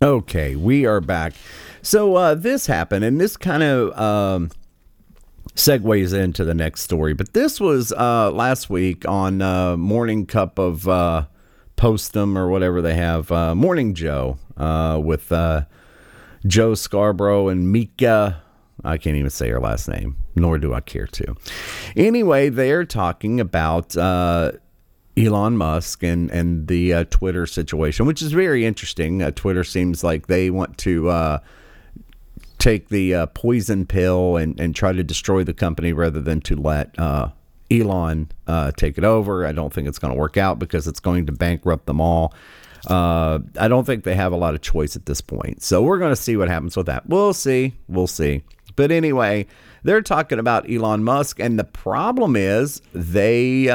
Okay, we are back. So uh, this happened, and this kind of um, segues into the next story. But this was uh, last week on uh, Morning Cup of uh, Postum or whatever they have, uh, Morning Joe uh, with uh, Joe Scarborough and Mika. I can't even say her last name, nor do I care to. Anyway, they're talking about uh, Elon Musk and and the uh, Twitter situation, which is very interesting. Uh, Twitter seems like they want to uh, take the uh, poison pill and and try to destroy the company rather than to let uh, Elon uh, take it over. I don't think it's going to work out because it's going to bankrupt them all. I don't think they have a lot of choice at this point. So we're going to see what happens with that. We'll see. We'll see. But anyway, they're talking about Elon Musk, and the problem is they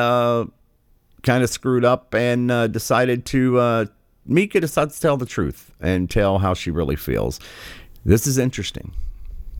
kind of screwed up and uh, decided to uh, Mika decides to tell the truth and tell how she really feels. This is interesting.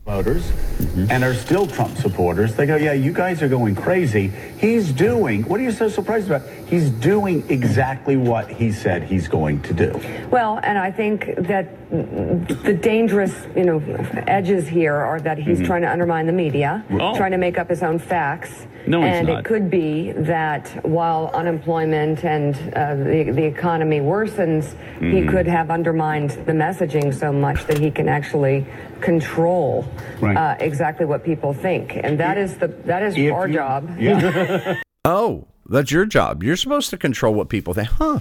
Voters mm-hmm. and are still Trump supporters. They go, yeah, you guys are going crazy. He's doing, what are you so surprised about? He's doing exactly what he said he's going to do. Well, and I think that the dangerous, you know, edges here are that he's mm-hmm. trying to undermine the media, oh. trying to make up his own facts. No, and it could be that while unemployment and uh, the, the economy worsens, mm-hmm. he could have undermined the messaging so much that he can actually control right. uh, exactly what people think, and that is the that is if our you, job. Yeah. oh, that's your job. You're supposed to control what people think. Huh?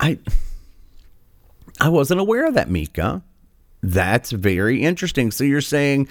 I I wasn't aware of that, Mika. That's very interesting. So you're saying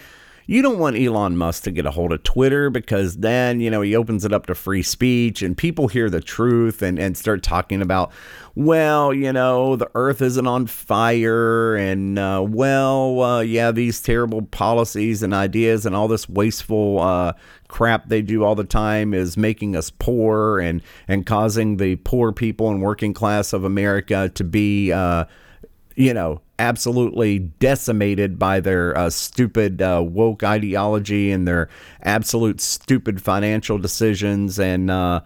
you don't want Elon Musk to get a hold of Twitter because then, you know, he opens it up to free speech and people hear the truth and, and start talking about, well, you know, the earth isn't on fire and, uh, well, uh, yeah, these terrible policies and ideas and all this wasteful uh, crap they do all the time is making us poor and, and causing the poor people and working class of America to be, uh, you know, absolutely decimated by their uh, stupid uh, woke ideology and their absolute stupid financial decisions, and uh,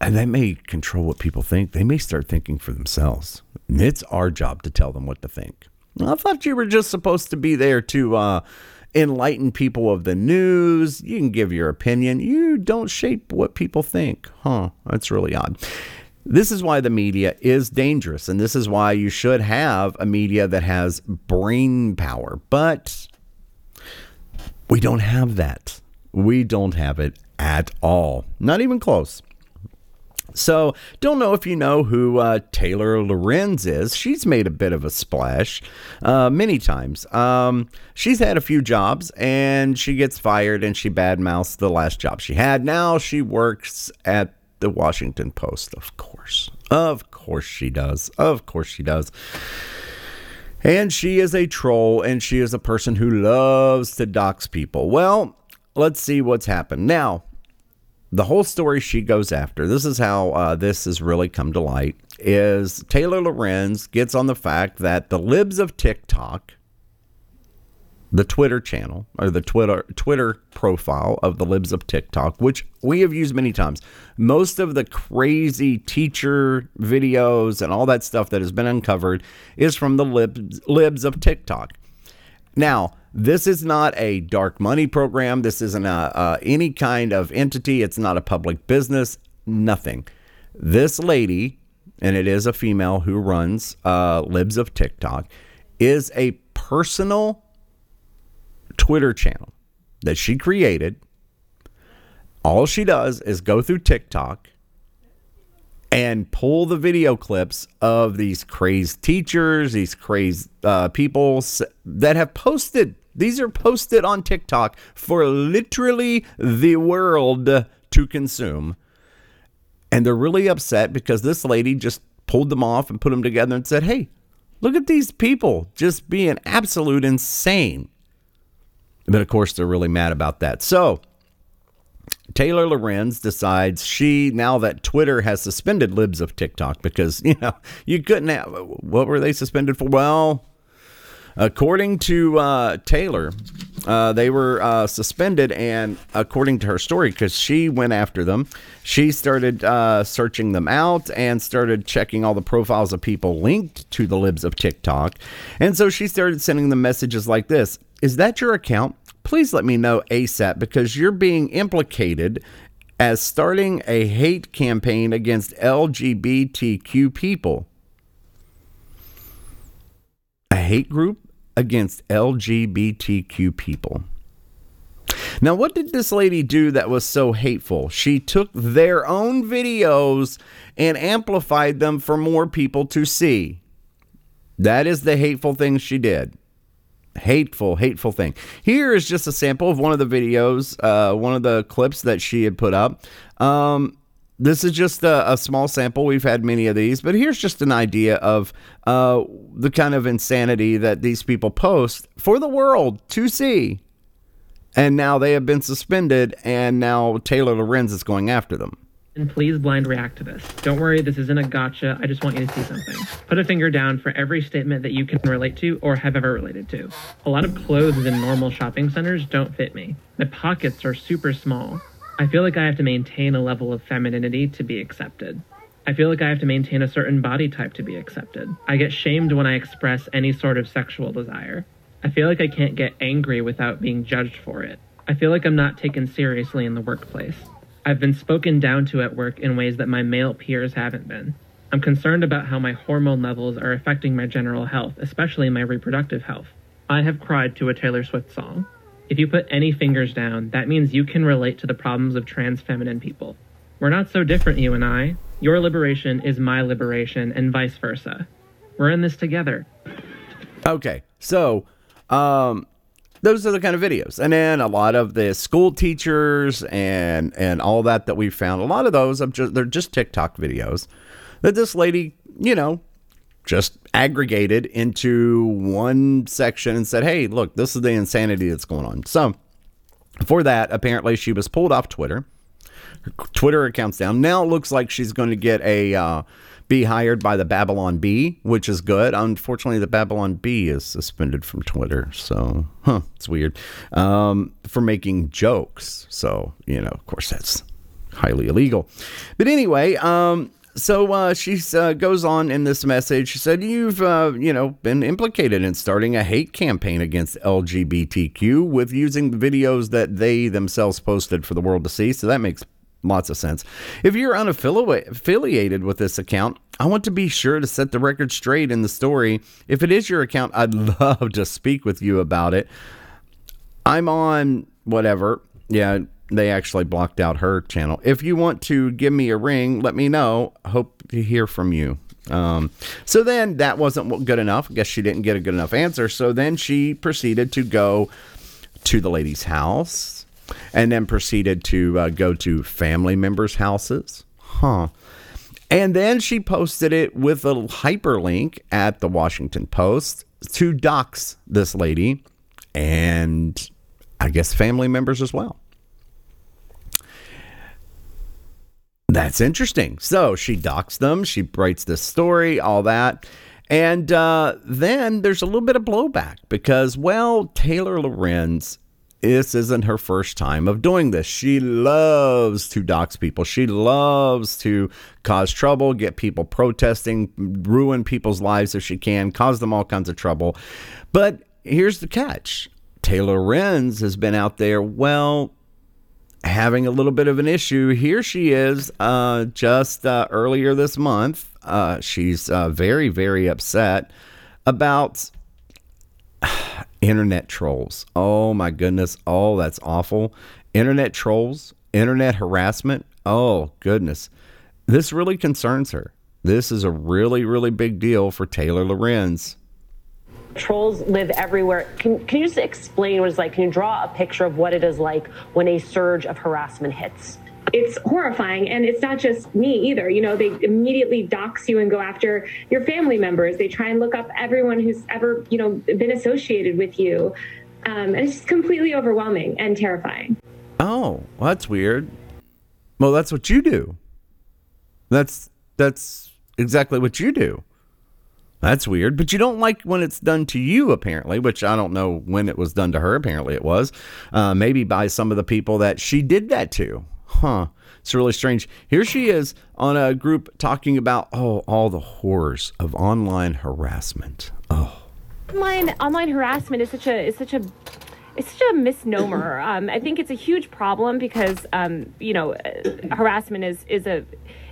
and they may control what people think. They may start thinking for themselves. And it's our job to tell them what to think. I thought you were just supposed to be there to uh, enlighten people of the news. You can give your opinion. You don't shape what people think. Huh? That's really odd. This is why the media is dangerous, and this is why you should have a media that has brain power. But we don't have that. We don't have it at all. Not even close. So, don't know if you know who uh, Taylor Lorenz is. She's made a bit of a splash uh, many times. Um, she's had a few jobs and she gets fired and she badmouths the last job she had. Now she works at the Washington Post, of course. Of course she does. Of course she does. And she is a troll and she is a person who loves to dox people. Well, let's see what's happened. Now, the whole story she goes after, this is how uh, this has really come to light, is Taylor Lorenz gets on the fact that the libs of TikTok the Twitter channel or the Twitter Twitter profile of the Libs of TikTok, which we have used many times. Most of the crazy teacher videos and all that stuff that has been uncovered is from the Libs, Libs of TikTok. Now, this is not a dark money program. This isn't a, uh, any kind of entity. It's not a public business. Nothing. This lady, and it is a female who runs uh, Libs of TikTok, is a personal Twitter channel that she created. All she does is go through TikTok and pull the video clips of these crazed teachers, these crazed uh, people that have posted. These are posted on TikTok for literally the world to consume. And they're really upset because this lady just pulled them off and put them together and said, hey, look at these people just being absolute insane. But of course, they're really mad about that. So Taylor Lorenz decides she, now that Twitter has suspended libs of TikTok, because, you know, you couldn't have, what were they suspended for? Well, according to uh, Taylor, uh, they were uh, suspended, and according to her story, because she went after them, she started uh, searching them out and started checking all the profiles of people linked to the libs of TikTok. And so she started sending them messages like this Is that your account? please let me know ASAP because you're being implicated as starting a hate campaign against LGBTQ people. A hate group against LGBTQ people. Now, what did this lady do that was so hateful? She took their own videos and amplified them for more people to see. That is the hateful thing she did hateful, hateful thing. Here is just a sample of one of the videos, uh, one of the clips that she had put up. Um, this is just a, a, small sample. We've had many of these, but here's just an idea of uh, the kind of insanity that these people post for the world to see. And now they have been suspended, and now Taylor Lorenz is going after them. And please blind react to this. Don't worry, this isn't a gotcha. I just want you to see something. Put a finger down for every statement that you can relate to or have ever related to. A lot of clothes in normal shopping centers don't fit me. My pockets are super small. I feel like I have to maintain a level of femininity to be accepted. I feel like I have to maintain a certain body type to be accepted. I get shamed when I express any sort of sexual desire. I feel like I can't get angry without being judged for it. I feel like I'm not taken seriously in the workplace. I've been spoken down to at work in ways that my male peers haven't been. I'm concerned about how my hormone levels are affecting my general health, especially my reproductive health. I have cried to a Taylor Swift song. If you put any fingers down, that means you can relate to the problems of trans feminine people. We're not so different, you and I. Your liberation is my liberation, and vice versa. We're in this together. Okay, so um, those are the kind of videos. And then a lot of the school teachers and and all that that we found, a lot of those are just they're just TikTok videos that this lady, you know, just aggregated into one section and said, "Hey, look, this is the insanity that's going on." So, for that, apparently she was pulled off Twitter. Her Twitter account's down. Now it looks like she's going to get a uh, be hired by the Babylon Bee, which is good. Unfortunately, the Babylon Bee is suspended from Twitter. So, huh, it's weird. Um, for making jokes. So, you know, of course, that's highly illegal. But anyway, um, so uh, she uh, goes on in this message. She said, You've, uh, you know, been implicated in starting a hate campaign against LGBTQ with using the videos that they themselves posted for the world to see. So that makes lots of sense. If you're unaffiliated with this account, I want to be sure to set the record straight in the story. If it is your account, I'd love to speak with you about it. I'm on whatever. Yeah, they actually blocked out her channel. If you want to give me a ring, let me know. Hope to hear from you. Um, so then that wasn't good enough. I guess she didn't get a good enough answer. So then she proceeded to go to the lady's house and then proceeded to uh, go to family members' houses. Huh. And then she posted it with a hyperlink at the Washington Post to dox this lady and I guess family members as well. That's interesting. So she doxed them. She writes this story, all that. And uh, then there's a little bit of blowback because, well, Taylor Lorenz, this isn't her first time of doing this. She loves to dox people. She loves to cause trouble, get people protesting, ruin people's lives if she can, cause them all kinds of trouble. But here's the catch Taylor Lorenz has been out there, well, having a little bit of an issue. Here she is, uh, just uh, earlier this month. Uh, she's uh, very, very upset about internet trolls. Oh my goodness. Oh, that's awful. Internet trolls, internet harassment. Oh, goodness. This really concerns her. This is a really, really big deal for Taylor Lorenz. Trolls live everywhere. Can, can you just explain what it's like? Can you draw a picture of what it is like when a surge of harassment hits? It's horrifying. And it's not just me either. You know they immediately dox you and go after your family members. They try and look up everyone who's ever you know been associated with you. Um, and it's just completely overwhelming and terrifying. Oh well, that's weird. Well that's what you do. That's that's exactly what you do. That's weird, but you don't like when it's done to you, apparently, which I don't know when it was done to her. Apparently, it was. Uh, maybe by some of the people that she did that to. Huh. It's really strange. Here she is on a group talking about, oh, all the horrors of online harassment. Oh. Online online harassment is such a is such a it's such a misnomer. Um, I think it's a huge problem because um, you know harassment is is a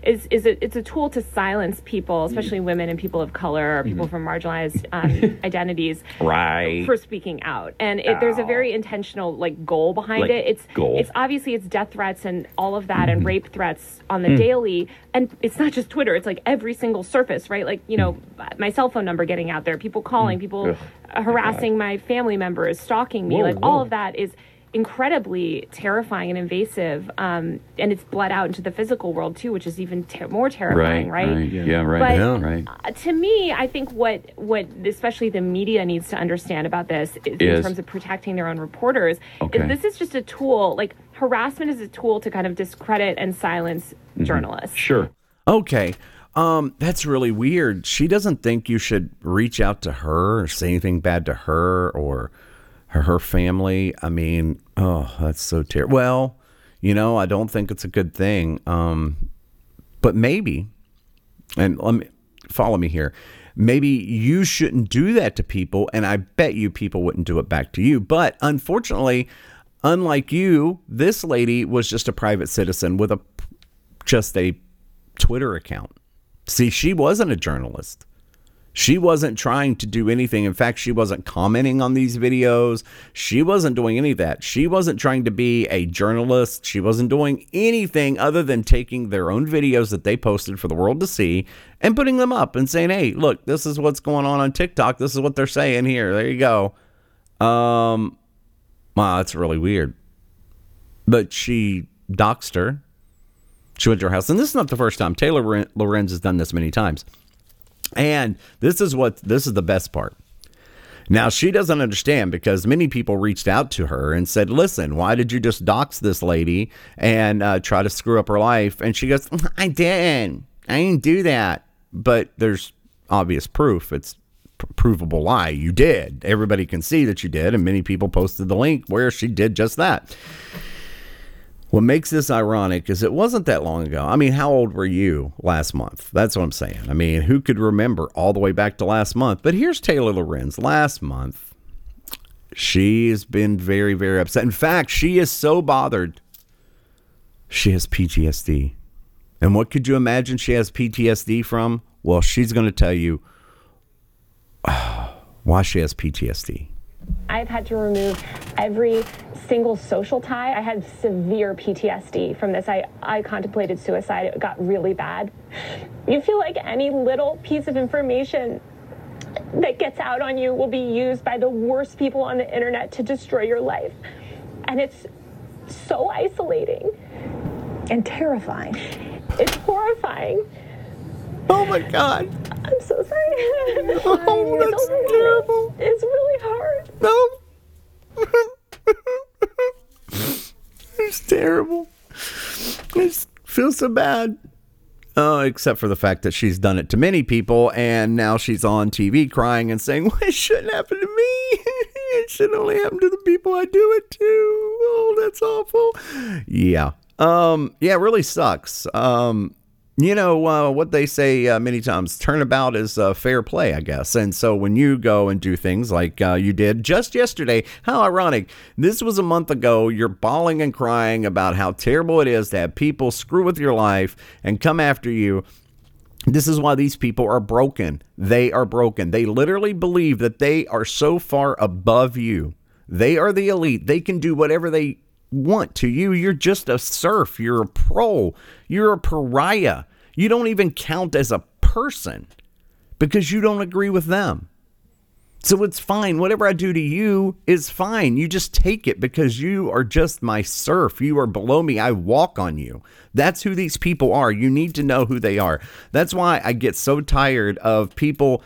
is is a, it's a tool to silence people, especially women and people of color or people mm-hmm. from marginalized um, identities, right? For speaking out, and it, there's a very intentional like goal behind like it. It's goal. it's obviously it's death threats and all of that, mm-hmm. and rape threats on the mm. daily, and it's not just Twitter. It's like every single surface, right? Like you know, mm. my cell phone number getting out there, people calling, mm. people Ugh. harassing my family members, stalking me, whoa, like whoa. all of that is incredibly terrifying and invasive, um, and it's bled out into the physical world too, which is even ter- more terrifying, right? right? right. Yeah. yeah, right. But yeah. right. Uh, to me, I think what what especially the media needs to understand about this is, is. in terms of protecting their own reporters okay. is this is just a tool. Like harassment is a tool to kind of discredit and silence mm-hmm. journalists. Sure. Okay. Um, that's really weird. She doesn't think you should reach out to her or say anything bad to her or her, her family. I mean, oh, that's so terrible. Well, you know, I don't think it's a good thing. Um, but maybe, and let me follow me here. Maybe you shouldn't do that to people, and I bet you people wouldn't do it back to you. But unfortunately, unlike you, this lady was just a private citizen with a just a Twitter account. See, she wasn't a journalist. She wasn't trying to do anything. In fact, she wasn't commenting on these videos. She wasn't doing any of that. She wasn't trying to be a journalist. She wasn't doing anything other than taking their own videos that they posted for the world to see and putting them up and saying, hey, look, this is what's going on on TikTok. This is what they're saying here. There you go. Um, wow, that's really weird. But she doxed her. She went to her house. And this is not the first time. Taylor Lorenz has done this many times. And this is what this is the best part. Now she doesn't understand because many people reached out to her and said, "Listen, why did you just dox this lady and uh, try to screw up her life?" And she goes, "I didn't. I didn't do that." But there's obvious proof. It's provable lie. You did. Everybody can see that you did, and many people posted the link where she did just that. What makes this ironic is it wasn't that long ago. I mean, how old were you last month? That's what I'm saying. I mean, who could remember all the way back to last month? But here's Taylor Lorenz. Last month, she's been very, very upset. In fact, she is so bothered. She has PTSD. And what could you imagine she has PTSD from? Well, she's going to tell you why she has PTSD. I've had to remove every single social tie. I had severe PTSD from this. I, I contemplated suicide. It got really bad. You feel like any little piece of information that gets out on you will be used by the worst people on the internet to destroy your life. And it's so isolating and terrifying. It's horrifying. Oh my God. I'm so sorry. Oh, that's terrible. It's really hard. No. it's terrible. I just feel so bad. Oh, except for the fact that she's done it to many people, and now she's on TV crying and saying, well, "It shouldn't happen to me. it should only happen to the people I do it to. Oh, that's awful." Yeah, um, yeah, it really sucks. Um, you know uh, what they say uh, many times turnabout is uh, fair play i guess. And so when you go and do things like uh, you did just yesterday how ironic. This was a month ago you're bawling and crying about how terrible it is to have people screw with your life and come after you. This is why these people are broken. They are broken. They literally believe that they are so far above you. They are the elite. They can do whatever they want to you. You're just a serf. You're a pro. You're a pariah. You don't even count as a person because you don't agree with them. So it's fine. Whatever I do to you is fine. You just take it because you are just my serf. You are below me. I walk on you. That's who these people are. You need to know who they are. That's why I get so tired of people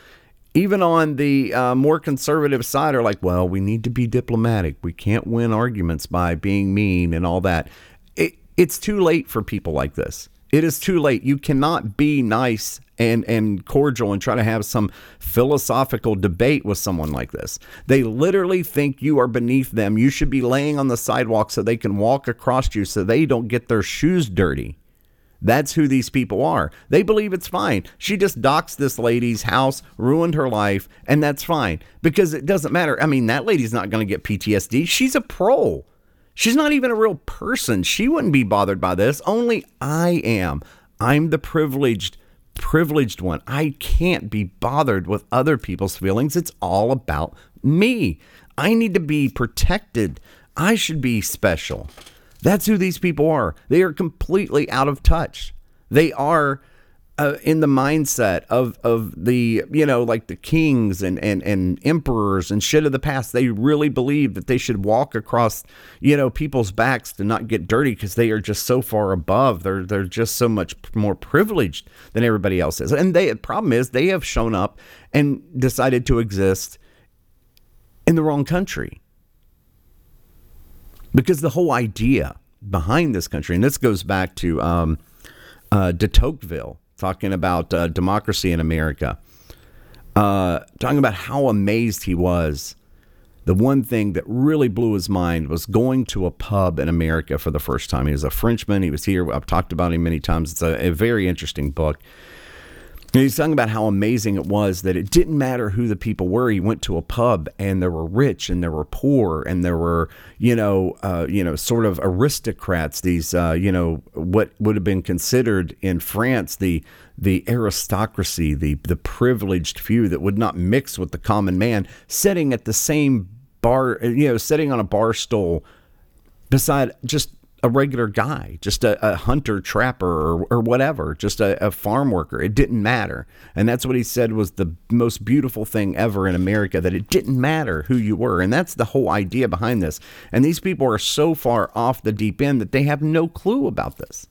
even on the uh, more conservative side are like, well, we need to be diplomatic. We can't win arguments by being mean and all that. It, it's too late for people like this. It is too late. You cannot be nice and, and cordial and try to have some philosophical debate with someone like this. They literally think you are beneath them. You should be laying on the sidewalk so they can walk across you so they don't get their shoes dirty. That's who these people are. They believe it's fine. She just doxed this lady's house, ruined her life, and that's fine because it doesn't matter. I mean, that lady's not going to get PTSD. She's a pro. She's not even a real person. She wouldn't be bothered by this. Only I am. I'm the privileged privileged one. I can't be bothered with other people's feelings. It's all about me. I need to be protected. I should be special. That's who these people are. They are completely out of touch. They are uh, in the mindset of of the you know like the kings and and and emperors and shit of the past. They really believe that they should walk across you know people's backs to not get dirty because they are just so far above. They're they're just so much more privileged than everybody else is. And they the problem is they have shown up and decided to exist in the wrong country because the whole idea behind this country, and this goes back to um, uh, de Tocqueville talking about uh, democracy in America, uh, talking about how amazed he was. The one thing that really blew his mind was going to a pub in America for the first time. He was a Frenchman. He was here. I've talked about him many times. It's a, a very interesting book. And he's talking about how amazing it was that it didn't matter who the people were. He went to a pub and there were rich and there were poor and there were, you know, uh, you know, sort of aristocrats. These, uh, you know, what would have been considered in France the the aristocracy, the the privileged few that would not mix with the common man, sitting at the same bar, you know, sitting on a bar stool beside just a regular guy, just a, a hunter trapper or, or whatever, just a, a, farm worker. It didn't matter. And that's what he said was the most beautiful thing ever in America that it didn't matter who you were. And that's the whole idea behind this. And these people are so far off the deep end that they have no clue about this.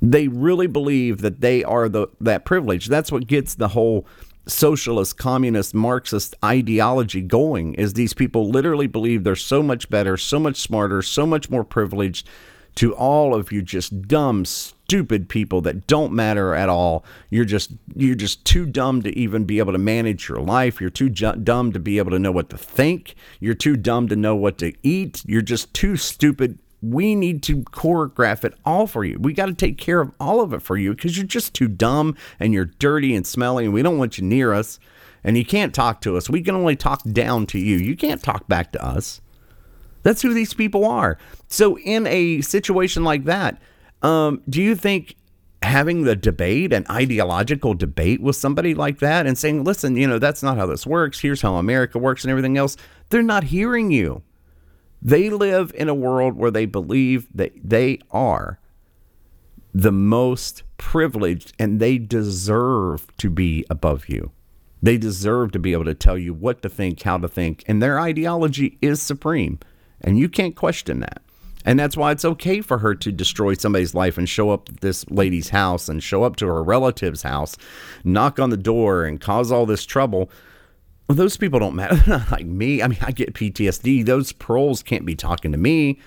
They really believe that they are the that privilege. That's what gets the whole socialist, communist, Marxist ideology going is these people literally believe they're so much better, so much smarter, so much more privileged to all of you just dumb, stupid people that don't matter at all. You're just you're just too dumb to even be able to manage your life. You're too ju- dumb to be able to know what to think. You're too dumb to know what to eat. You're just too stupid we need to choreograph it all for you. We got to take care of all of it for you because you're just too dumb and you're dirty and smelly and we don't want you near us and you can't talk to us. We can only talk down to you. You can't talk back to us. That's who these people are. So, in a situation like that, um, do you think having the debate, an ideological debate with somebody like that and saying, listen, you know, that's not how this works. Here's how America works and everything else, they're not hearing you. They live in a world where they believe that they are the most privileged and they deserve to be above you. They deserve to be able to tell you what to think, how to think, and their ideology is supreme. And you can't question that. And that's why it's okay for her to destroy somebody's life and show up at this lady's house and show up to her relative's house, knock on the door and cause all this trouble well, those people don't matter. They're not like me. I mean, I get PTSD. Those proles can't be talking to me.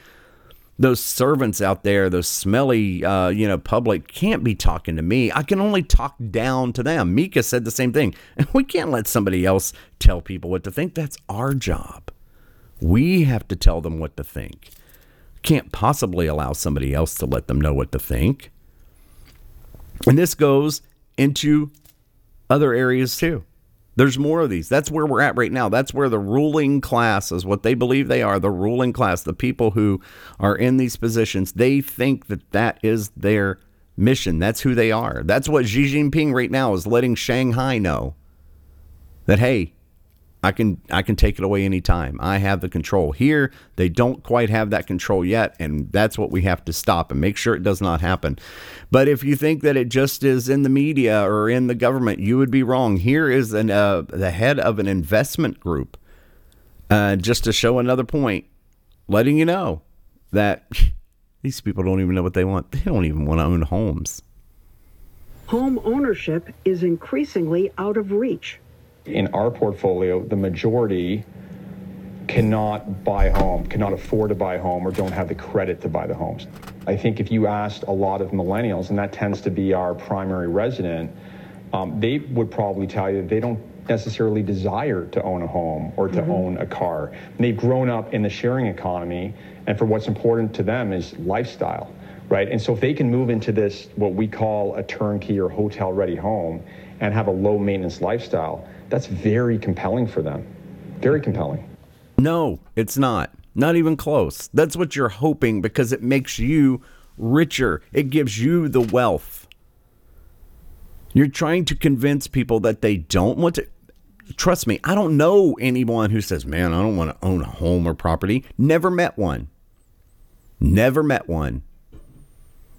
those servants out there, those smelly, uh, you know, public can't be talking to me. I can only talk down to them. Mika said the same thing. And we can't let somebody else tell people what to think. That's our job. We have to tell them what to think. Can't possibly allow somebody else to let them know what to think. And this goes into other areas too. There's more of these. That's where we're at right now. That's where the ruling class is what they believe they are. The ruling class, the people who are in these positions, they think that that is their mission. That's who they are. That's what Xi Jinping right now is letting Shanghai know that, hey, I can I can take it away anytime. I have the control. Here, they don't quite have that control yet, and that's what we have to stop and make sure it does not happen. But if you think that it just is in the media or in the government, you would be wrong. Here is an, uh, the head of an investment group, uh, just to show another point, letting you know that these people don't even know what they want. They don't even want to own homes. Home ownership is increasingly out of reach in our portfolio, the majority cannot buy a home, cannot afford to buy a home, or don't have the credit to buy the homes. I think if you asked a lot of millennials, and that tends to be our primary resident, um, they would probably tell you that they don't necessarily desire to own a home or to mm-hmm. own a car. And they've grown up in the sharing economy, and for what's important to them is lifestyle, right? And so if they can move into this, what we call a turnkey or hotel ready home, and have a low maintenance lifestyle, that's very compelling for them. Very compelling. No, it's not. Not even close. That's what you're hoping because it makes you richer. It gives you the wealth. You're trying to convince people that they don't want to. Trust me, I don't know anyone who says, man, I don't want to own a home or property. Never met one. Never met one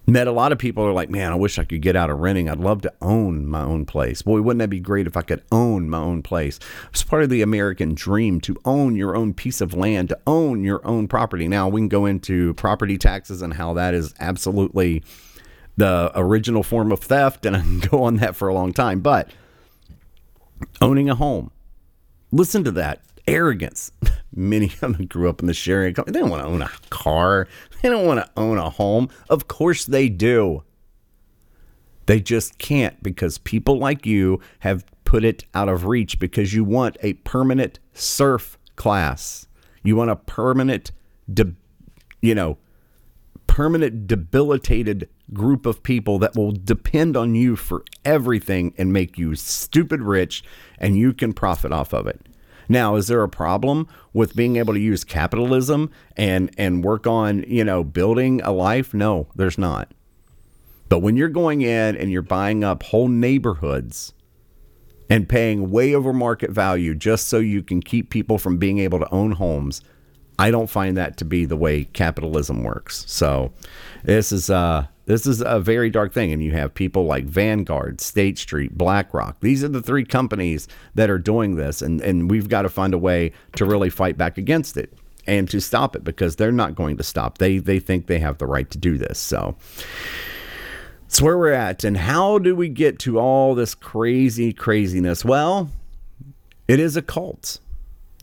met a lot of people who are like, man, I wish I could get out of renting. I'd love to own my own place. Boy, wouldn't that be great if I could own my own place? It's part of the American dream to own your own piece of land, to own your own property. Now, we can go into property taxes and how that is absolutely the original form of theft, and I can go on that for a long time. But owning a home, listen to that arrogance. Many of them grew up in the sharing economy. They don't want to own a car. They don't want to own a home. Of course they do. They just can't because people like you have put it out of reach because you want a permanent serf class. You want a permanent, de- you know, permanent debilitated group of people that will depend on you for everything and make you stupid rich and you can profit off of it. Now, is there a problem with being able to use capitalism and and work on, you know, building a life? No, there's not. But when you're going in and you're buying up whole neighborhoods and paying way over market value just so you can keep people from being able to own homes, I don't find that to be the way capitalism works. So, this is uh this is a very dark thing. And you have people like Vanguard, State Street, BlackRock. These are the three companies that are doing this. And, and we've got to find a way to really fight back against it and to stop it because they're not going to stop. They, they think they have the right to do this. So that's where we're at. And how do we get to all this crazy craziness? Well, it is a cult.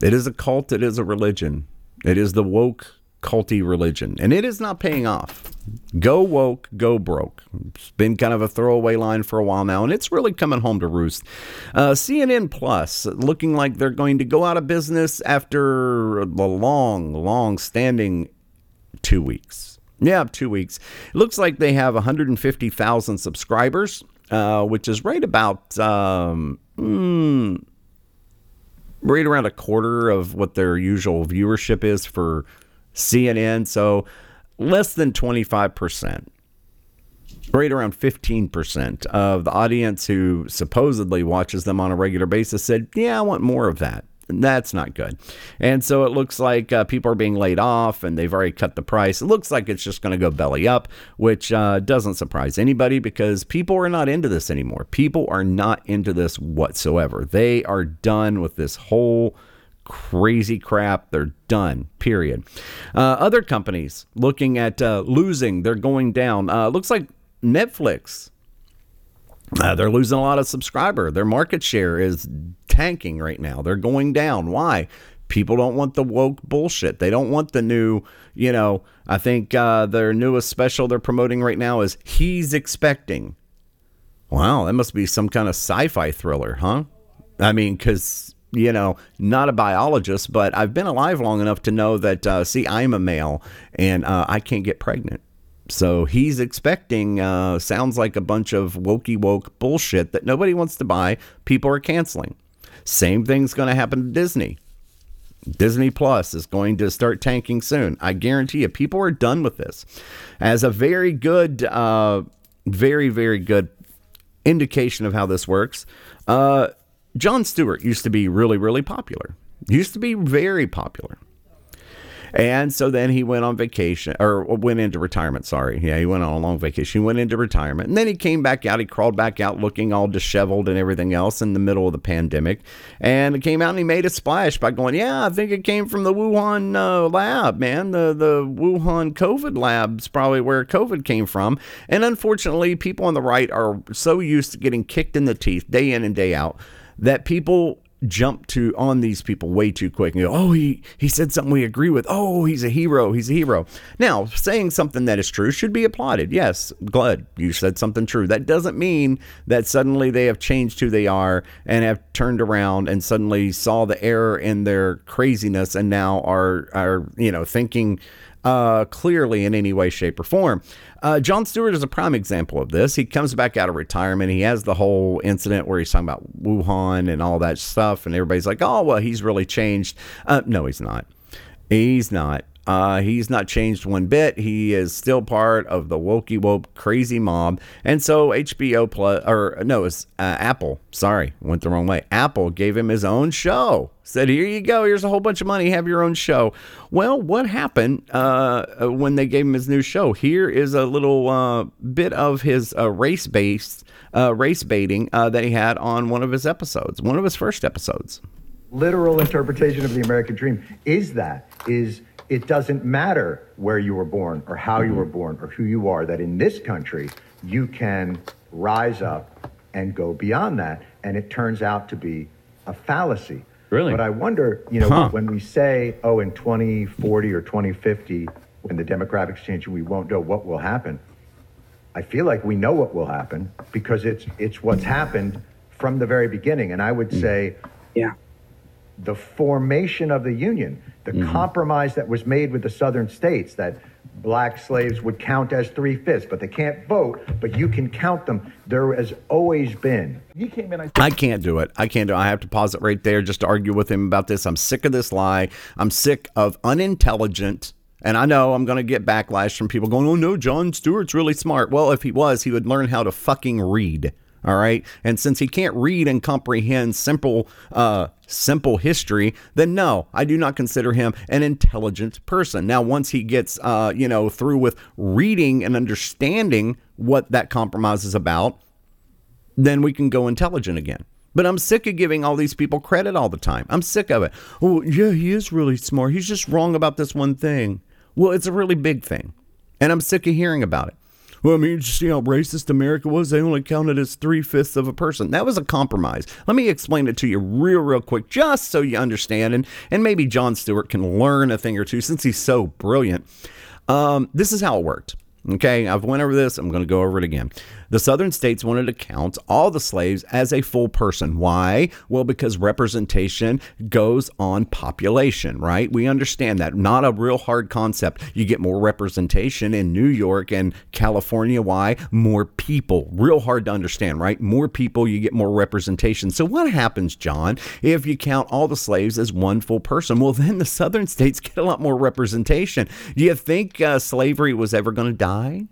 It is a cult. It is a religion. It is the woke culty religion, and it is not paying off. Go woke, go broke. It's been kind of a throwaway line for a while now, and it's really coming home to roost. Uh, CNN Plus looking like they're going to go out of business after the long, long standing two weeks. Yeah, two weeks. It looks like they have 150,000 subscribers, uh, which is right about. Um, mm, right around a quarter of what their usual viewership is for CNN. So less than 25%, right around 15% of the audience who supposedly watches them on a regular basis said, Yeah, I want more of that. That's not good. And so it looks like uh, people are being laid off and they've already cut the price. It looks like it's just going to go belly up, which uh, doesn't surprise anybody because people are not into this anymore. People are not into this whatsoever. They are done with this whole crazy crap. They're done, period. Uh, other companies looking at uh, losing, they're going down. Uh, looks like Netflix. Uh, they're losing a lot of subscriber. Their market share is tanking right now. They're going down. Why? People don't want the woke bullshit. They don't want the new, you know, I think uh, their newest special they're promoting right now is He's Expecting. Wow, that must be some kind of sci fi thriller, huh? I mean, because, you know, not a biologist, but I've been alive long enough to know that, uh, see, I'm a male and uh, I can't get pregnant. So he's expecting, uh, sounds like a bunch of wokey woke bullshit that nobody wants to buy. People are canceling. Same thing's going to happen to Disney. Disney Plus is going to start tanking soon. I guarantee you, people are done with this. As a very good, uh, very, very good indication of how this works, Jon Stewart used to be really, really popular. Used to be very popular. And so then he went on vacation or went into retirement. Sorry. Yeah, he went on a long vacation. He went into retirement. And then he came back out. He crawled back out looking all disheveled and everything else in the middle of the pandemic. And it came out and he made a splash by going, Yeah, I think it came from the Wuhan uh, lab, man. The, the Wuhan COVID lab's probably where COVID came from. And unfortunately, people on the right are so used to getting kicked in the teeth day in and day out that people jump to on these people way too quick and go, oh, he, he said something we agree with. Oh, he's a hero. He's a hero. Now, saying something that is true should be applauded. Yes, glad you said something true. That doesn't mean that suddenly they have changed who they are and have turned around and suddenly saw the error in their craziness and now are, are you know, thinking uh, clearly in any way, shape, or form. Uh, Jon Stewart is a prime example of this. He comes back out of retirement. He has the whole incident where he's talking about Wuhan and all that stuff, and everybody's like, "Oh, well, he's really changed." Uh, no, he's not. He's not. Uh, he's not changed one bit. He is still part of the wokey woke crazy mob. And so HBO plus or no, it's uh, Apple. Sorry, went the wrong way. Apple gave him his own show. Said, "Here you go. Here's a whole bunch of money. Have your own show." Well, what happened uh, when they gave him his new show? Here is a little uh, bit of his uh, race based uh, race baiting that he had on one of his episodes, one of his first episodes. Literal interpretation of the American dream is that is it doesn't matter where you were born or how you mm-hmm. were born or who you are, that in this country, you can rise up and go beyond that. And it turns out to be a fallacy. Really? But I wonder, you know, Huh. when we say, oh, in 2040 or 2050, when the demographics change, we won't know what will happen. I feel like we know what will happen because it's it's what's happened from the very beginning. And I would mm. say, yeah, the formation of the Union, the mm-hmm. compromise that was made with the Southern states that black slaves would count as three fifths, but they can't vote, but you can count them. There has always been. He came in. I I can't do it. I can't do it. I have to pause it right there just to argue with him about this. I'm sick of this lie. I'm sick of unintelligent. And I know I'm going to get backlash from people going, oh no, Jon Stewart's really smart. Well, if he was, he would learn how to fucking read. All right. And since he can't read and comprehend simple, uh, simple history, then no, I do not consider him an intelligent person. Now, once he gets, uh, you know, through with reading and understanding what that compromise is about, then we can go intelligent again. But I'm sick of giving all these people credit all the time. I'm sick of it. Oh, yeah, he is really smart. He's just wrong about this one thing. Well, it's a really big thing. And I'm sick of hearing about it. Well, I mean, you see how racist America was? They only counted as three fifths of a person. That was a compromise. Let me explain it to you real, real quick, just so you understand. And, and maybe Jon Stewart can learn a thing or two since he's so brilliant. Um, this is how it worked. Okay, I've went over this. I'm going to go over it again. The southern states wanted to count all the slaves as a full person. Why? Well, because representation goes on population, right? We understand that. Not a real hard concept. You get more representation in New York and California. Why? More people. Real hard to understand, right? More people, you get more representation. So what happens, Jon, if you count all the slaves as one full person? Well, then the southern states get a lot more representation. Do you think uh, slavery was ever going to die?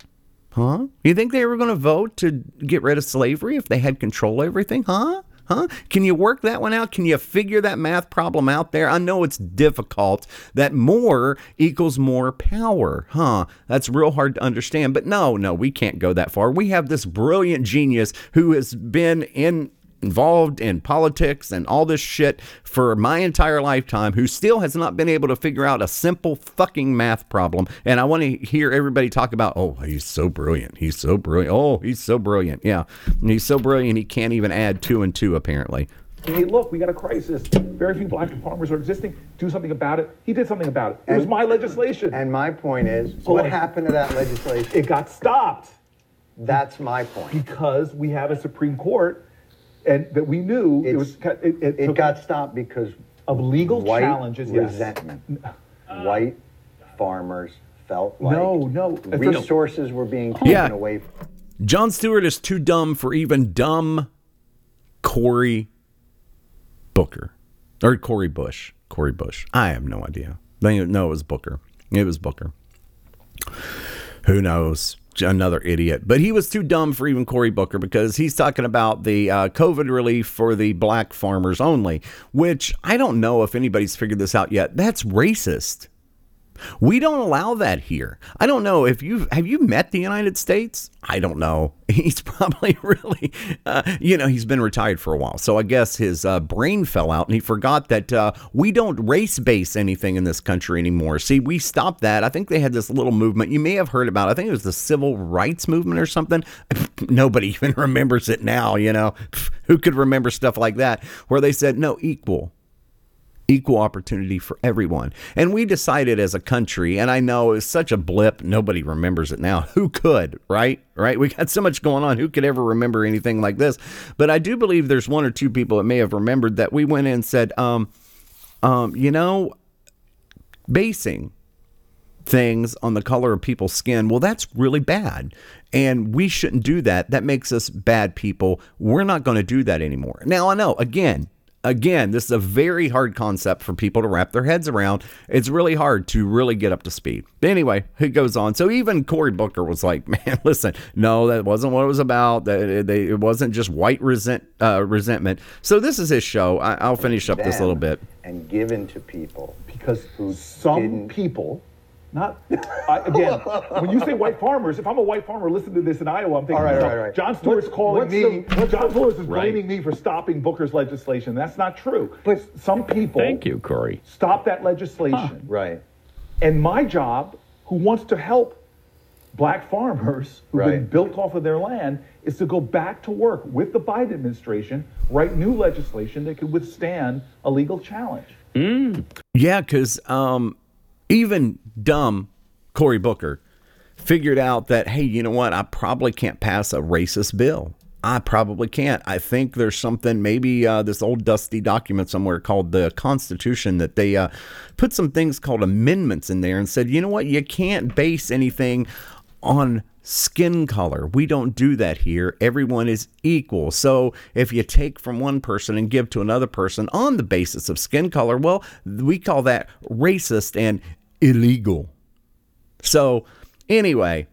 Huh? You think they were going to vote to get rid of slavery if they had control of everything? Huh? Huh? Can you work that one out? Can you figure that math problem out there? I know it's difficult. That more equals more power. Huh? That's real hard to understand. But no, no, we can't go that far. We have this brilliant genius who has been in involved in politics and all this shit for my entire lifetime who still has not been able to figure out a simple fucking math problem. And I want to hear everybody talk about, oh, he's so brilliant. He's so brilliant. Oh, he's so brilliant. Yeah. He's so brilliant he can't even add two and two, apparently. Hey, look, we got a crisis. Very few black farmers are existing. Do something about it. He did something about it. It was my legislation. And my point is, So what like- happened to that legislation? It got stopped. That's my point. Because we have a Supreme Court, and that we knew it was. It, it, It took- got stopped because of legal white challenges. yes. resentment. White farmers felt like No, no. resources were being taken Yeah. away. From Jon Stewart is too dumb for even dumb Cory Booker or Cori Bush. Cori Bush. I have no idea. They no, it was Booker. It was Booker. Who knows? Another idiot. But he was too dumb for even Cory Booker because he's talking about the uh, COVID relief for the black farmers only, which I don't know if anybody's figured this out yet. That's racist. We don't allow that here. I don't know if you have you met the United States. I don't know. He's probably really, uh, you know, he's been retired for a while, so I guess his uh, brain fell out and he forgot that uh, we don't race base anything in this country anymore. See, we stopped that. I think they had this little movement. You may have heard about. I think it was the civil rights movement or something. Nobody even remembers it now. You know, who could remember stuff like that? Where they said no equal equal opportunity for everyone. And we decided as a country, and I know it's such a blip, nobody remembers it now. Who could, right? Right? We got so much going on. Who could ever remember anything like this? But I do believe there's one or two people that may have remembered that we went in and said, um, um, you know, basing things on the color of people's skin, well, that's really bad. And we shouldn't do that. That makes us bad people. We're not going to do that anymore. Now, I know, again, again, this is a very hard concept for people to wrap their heads around. It's really hard to really get up to speed. But anyway, it goes on. So even Cory Booker was like, "Man, listen, no, that wasn't what it was about. That it wasn't just white resent uh, resentment." So this is his show. I, I'll finish up this them little bit. and given to people because some people, not I, again. when you say white farmers, if I'm a white farmer listening to this in Iowa, I'm thinking, All right, to all myself, right, all right. Jon Stewart's What's- calling what's me. the- Jon the- Stewart is Right. blaming me for stopping Booker's legislation. That's not true. But some people Thank you, Cory. stop that legislation. right. And my job, who wants to help black farmers who've been built off of their land, is to go back to work with the Biden administration, write new legislation that could withstand a legal challenge. Yeah, because um, even dumb Cory Booker figured out that, hey, you know what? I probably can't pass a racist bill. I probably can't. I think there's something, maybe uh, this old dusty document somewhere called the Constitution, that they uh, put some things called amendments in there and said, you know what? You can't base anything on skin color. We don't do that here. Everyone is equal. So if you take from one person and give to another person on the basis of skin color, well, we call that racist and illegal. So anyway,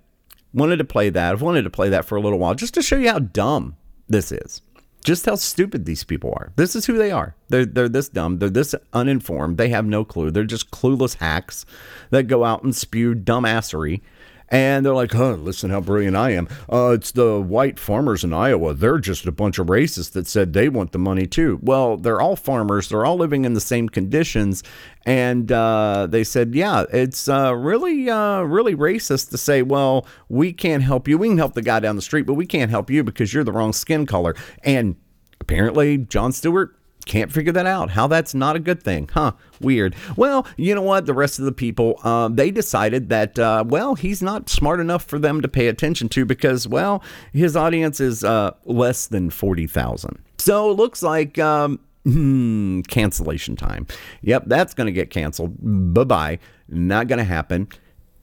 wanted to play that. I've wanted to play that for a little while just to show you how dumb this is. Just how stupid these people are. This is who they are. They're, they're this dumb. They're this uninformed. They have no clue. They're just clueless hacks that go out and spew dumbassery. And they're like, huh, listen how brilliant I am. Uh, it's the white farmers in Iowa. They're just a bunch of racists that said they want the money too. Well, they're all farmers. They're all living in the same conditions. And uh, they said, yeah, it's uh, really, uh, really racist to say, well, we can't help you. We can help the guy down the street, but we can't help you because you're the wrong skin color. And apparently, Jon Stewart can't figure that out. How that's not a good thing, huh? Weird. Well, you know what? The rest of the people, uh, they decided that, uh, well, he's not smart enough for them to pay attention to because, well, his audience is uh, less than forty thousand. So it looks like um, hmm, cancellation time. Yep, that's going to get canceled. Bye bye. Not going to happen.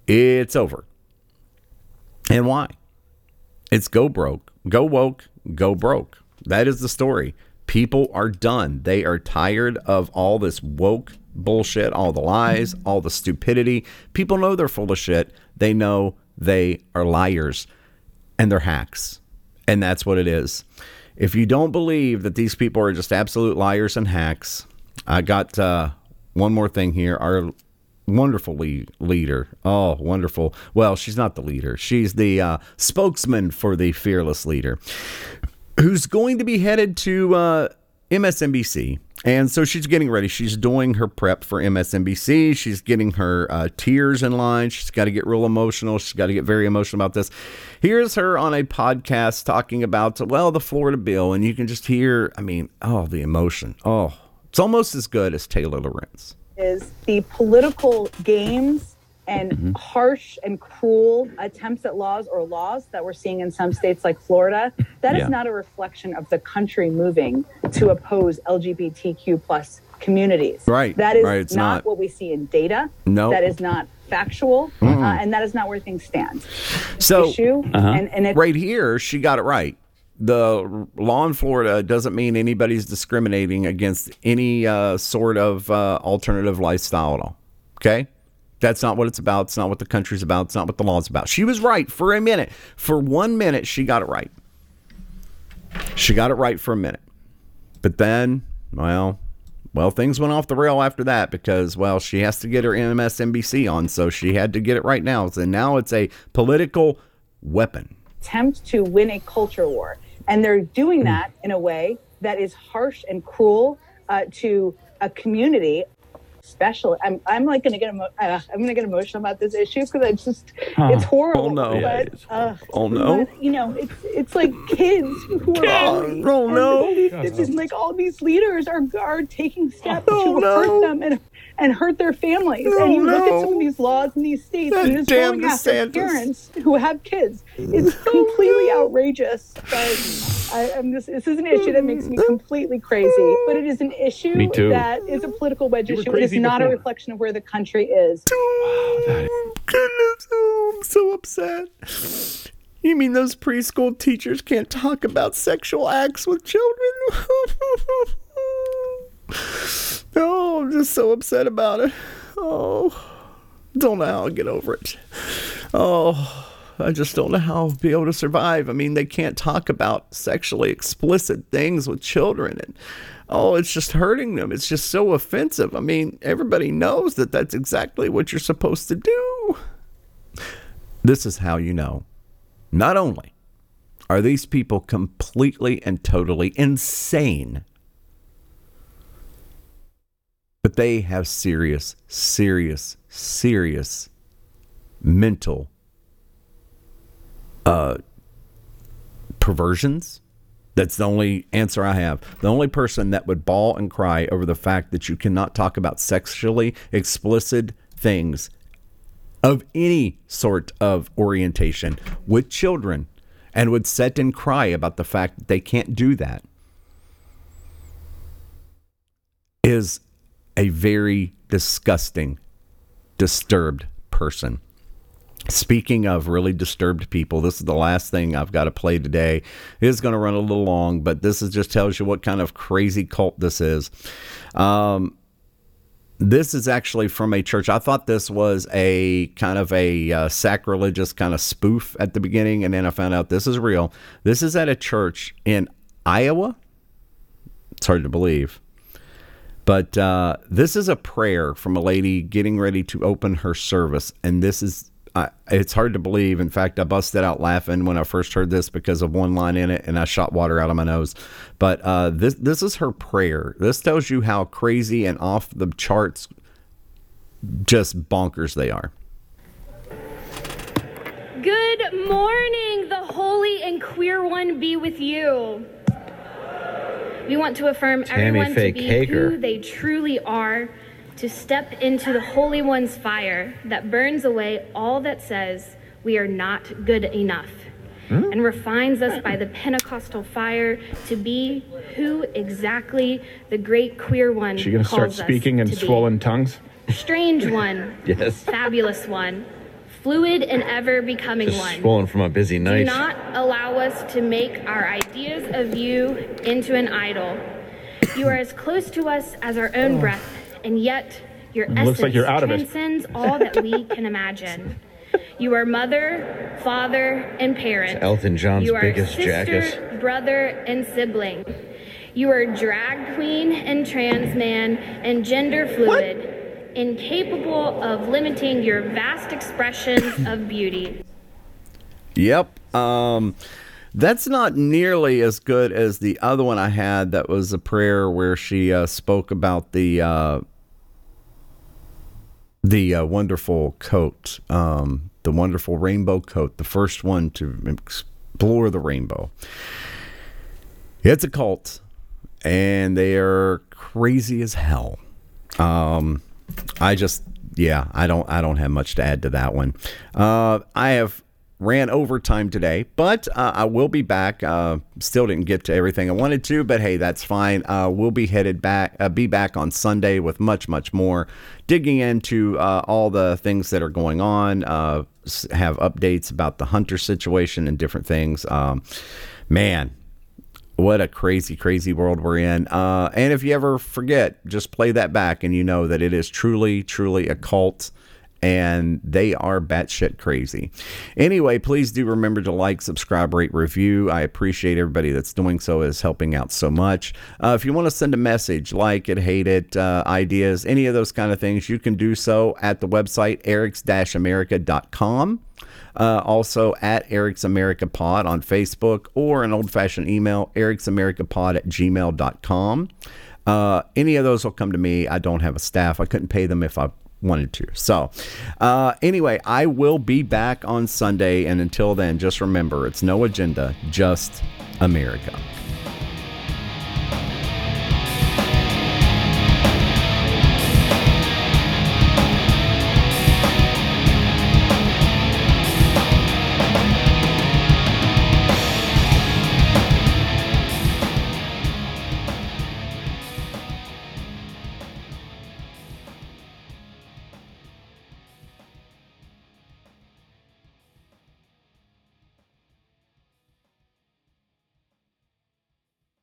It's over. And why? It's go broke, go woke, go broke. That is the story. People are done. They are tired of all this woke bullshit, all the lies, all the stupidity. People know they're full of shit. They know they are liars and they're hacks. And that's what it is. If you don't believe that these people are just absolute liars and hacks, I got uh, one more thing here. Our wonderful lead, leader. Oh, wonderful. Well, she's not the leader. She's the uh, spokesman for the fearless leader, who's going to be headed to uh, MSNBC And so she's getting ready. She's doing her prep for MSNBC. She's getting her uh, tears in line. She's got to get real emotional. She's got to get very emotional about this. Here's her on a podcast talking about, well, the Florida bill. And you can just hear, I mean, oh, the emotion. Oh, it's almost as good as Taylor Lorenz. is the political games and harsh and cruel attempts at laws or laws that we're seeing in some states like Florida. That is Yeah. not a reflection of the country moving to oppose LGBTQ plus communities. Right, That is right, not, not. what we see in data. Nope. That is not factual, uh, and that is not where things stand. So issue, and, and it, right here, she got it right. The law in Florida doesn't mean anybody's discriminating against any uh, sort of uh, alternative lifestyle at all. Okay? That's not what it's about. It's not what the country's about. It's not what the law's about. She was right for a minute. For one minute, she got it right. She got it right for a minute. But then, well, well, things went off the rail after that because, well, she has to get her MSNBC on, so she had to get it right now. So now it's a political weapon. attempt to win a culture war. And they're doing that in a way that is harsh and cruel uh, to a community. Especially, I'm, I'm like gonna get emo- uh, I'm gonna get emotional about this issue because I just Huh. it's horrible. Oh, no. Yeah, but, it is uh, Oh, no. but, you know, it's it's like kids who are Oh, oh, no. And, it's just like all these leaders are are taking steps Oh, to no. hurt them and and hurt their families. Oh, and you look at some of these laws in these states, That and it's going after parents who have kids. It's completely outrageous. But I, I'm just this is an issue that makes me completely crazy. But it is an issue that is a political wedge issue. It is crazy not a reflection of where the country is. Oh, Goodness, oh, I'm so upset. You mean those preschool teachers can't talk about sexual acts with children? oh, I'm just so upset about it. Oh, don't know how I'll get over it. Oh, I just don't know how I'll be able to survive. I mean, they can't talk about sexually explicit things with children. And oh, it's just hurting them. It's just so offensive. I mean, everybody knows that that's exactly what you're supposed to do. This is how you know. Not only are these people completely and totally insane, but they have serious, serious, serious mental uh, perversions. That's the only answer I have. The only person that would bawl and cry over the fact that you cannot talk about sexually explicit things of any sort of orientation with children and would sit and cry about the fact that they can't do that is a very disgusting, disturbed person. Speaking of really disturbed people, this is the last thing I've got to play today. It is going to run a little long, but this is just tells you what kind of crazy cult this is. Um, this is actually from a church. I thought this was a kind of a uh, sacrilegious kind of spoof at the beginning, and then I found out this is real. This is at a church in Iowa. It's hard to believe. But uh, this is a prayer from a lady getting ready to open her service. And this is, I it's hard to believe. In fact, I busted out laughing when I first heard this because of one line in it and I shot water out of my nose. But uh, this, this is her prayer. This tells you how crazy and off the charts, just bonkers they are. Good morning, the holy and queer one be with you. We want to affirm Tammy everyone Faye to be Bakker. who they truly are, to step into the Holy One's fire that burns away all that says we are not good enough hmm. and refines us by the Pentecostal fire to be who exactly the great queer one She gonna start calls us speaking in to be. swollen tongues? Strange one, Yes. fabulous one, fluid and ever becoming Just one. swollen from a busy night. Do not allow us to make our ideas of you into an idol. You are as close to us as our own oh. breath, and yet your Looks essence like you're out of it. transcends all that we can imagine. You are mother, father, and parent. It's Elton John's you are biggest sister, jackass. brother, and sibling. You are drag queen and trans man and gender fluid, incapable of limiting your vast expressions of beauty. Yep. Um, That's not nearly as good as the other one I had. That was a prayer where she uh, spoke about the uh, the uh, wonderful coat, um, the wonderful rainbow coat, the first one to explore the rainbow. It's a cult, and they are crazy as hell. Um, I just, yeah, I don't, I don't have much to add to that one. Uh, I have ran overtime today, but uh, I will be back. Uh, still didn't get to everything I wanted to, but hey, that's fine. Uh, we'll be headed back, uh, be back on Sunday with much, much more, digging into uh, all the things that are going on. Uh, have updates about the hunter situation and different things. Um, man, what a crazy, crazy world we're in. Uh, and if you ever forget, just play that back and you know that it is truly, truly a cult and they are batshit crazy. Anyway, please do remember to like, subscribe, rate, review. I appreciate everybody that's doing so is helping out so much. Uh, if you want to send a message, like it, hate it, uh, ideas, any of those kind of things, you can do so at the website erics-america.com. Uh, also at Eric's America Pod on Facebook or an old fashioned email, Eric's America Pod at gmail.com. Uh, any of those will come to me. I don't have a staff. I couldn't pay them if I wanted to. So, uh, anyway, I will be back on Sunday. And until then, just remember it's no agenda, just America.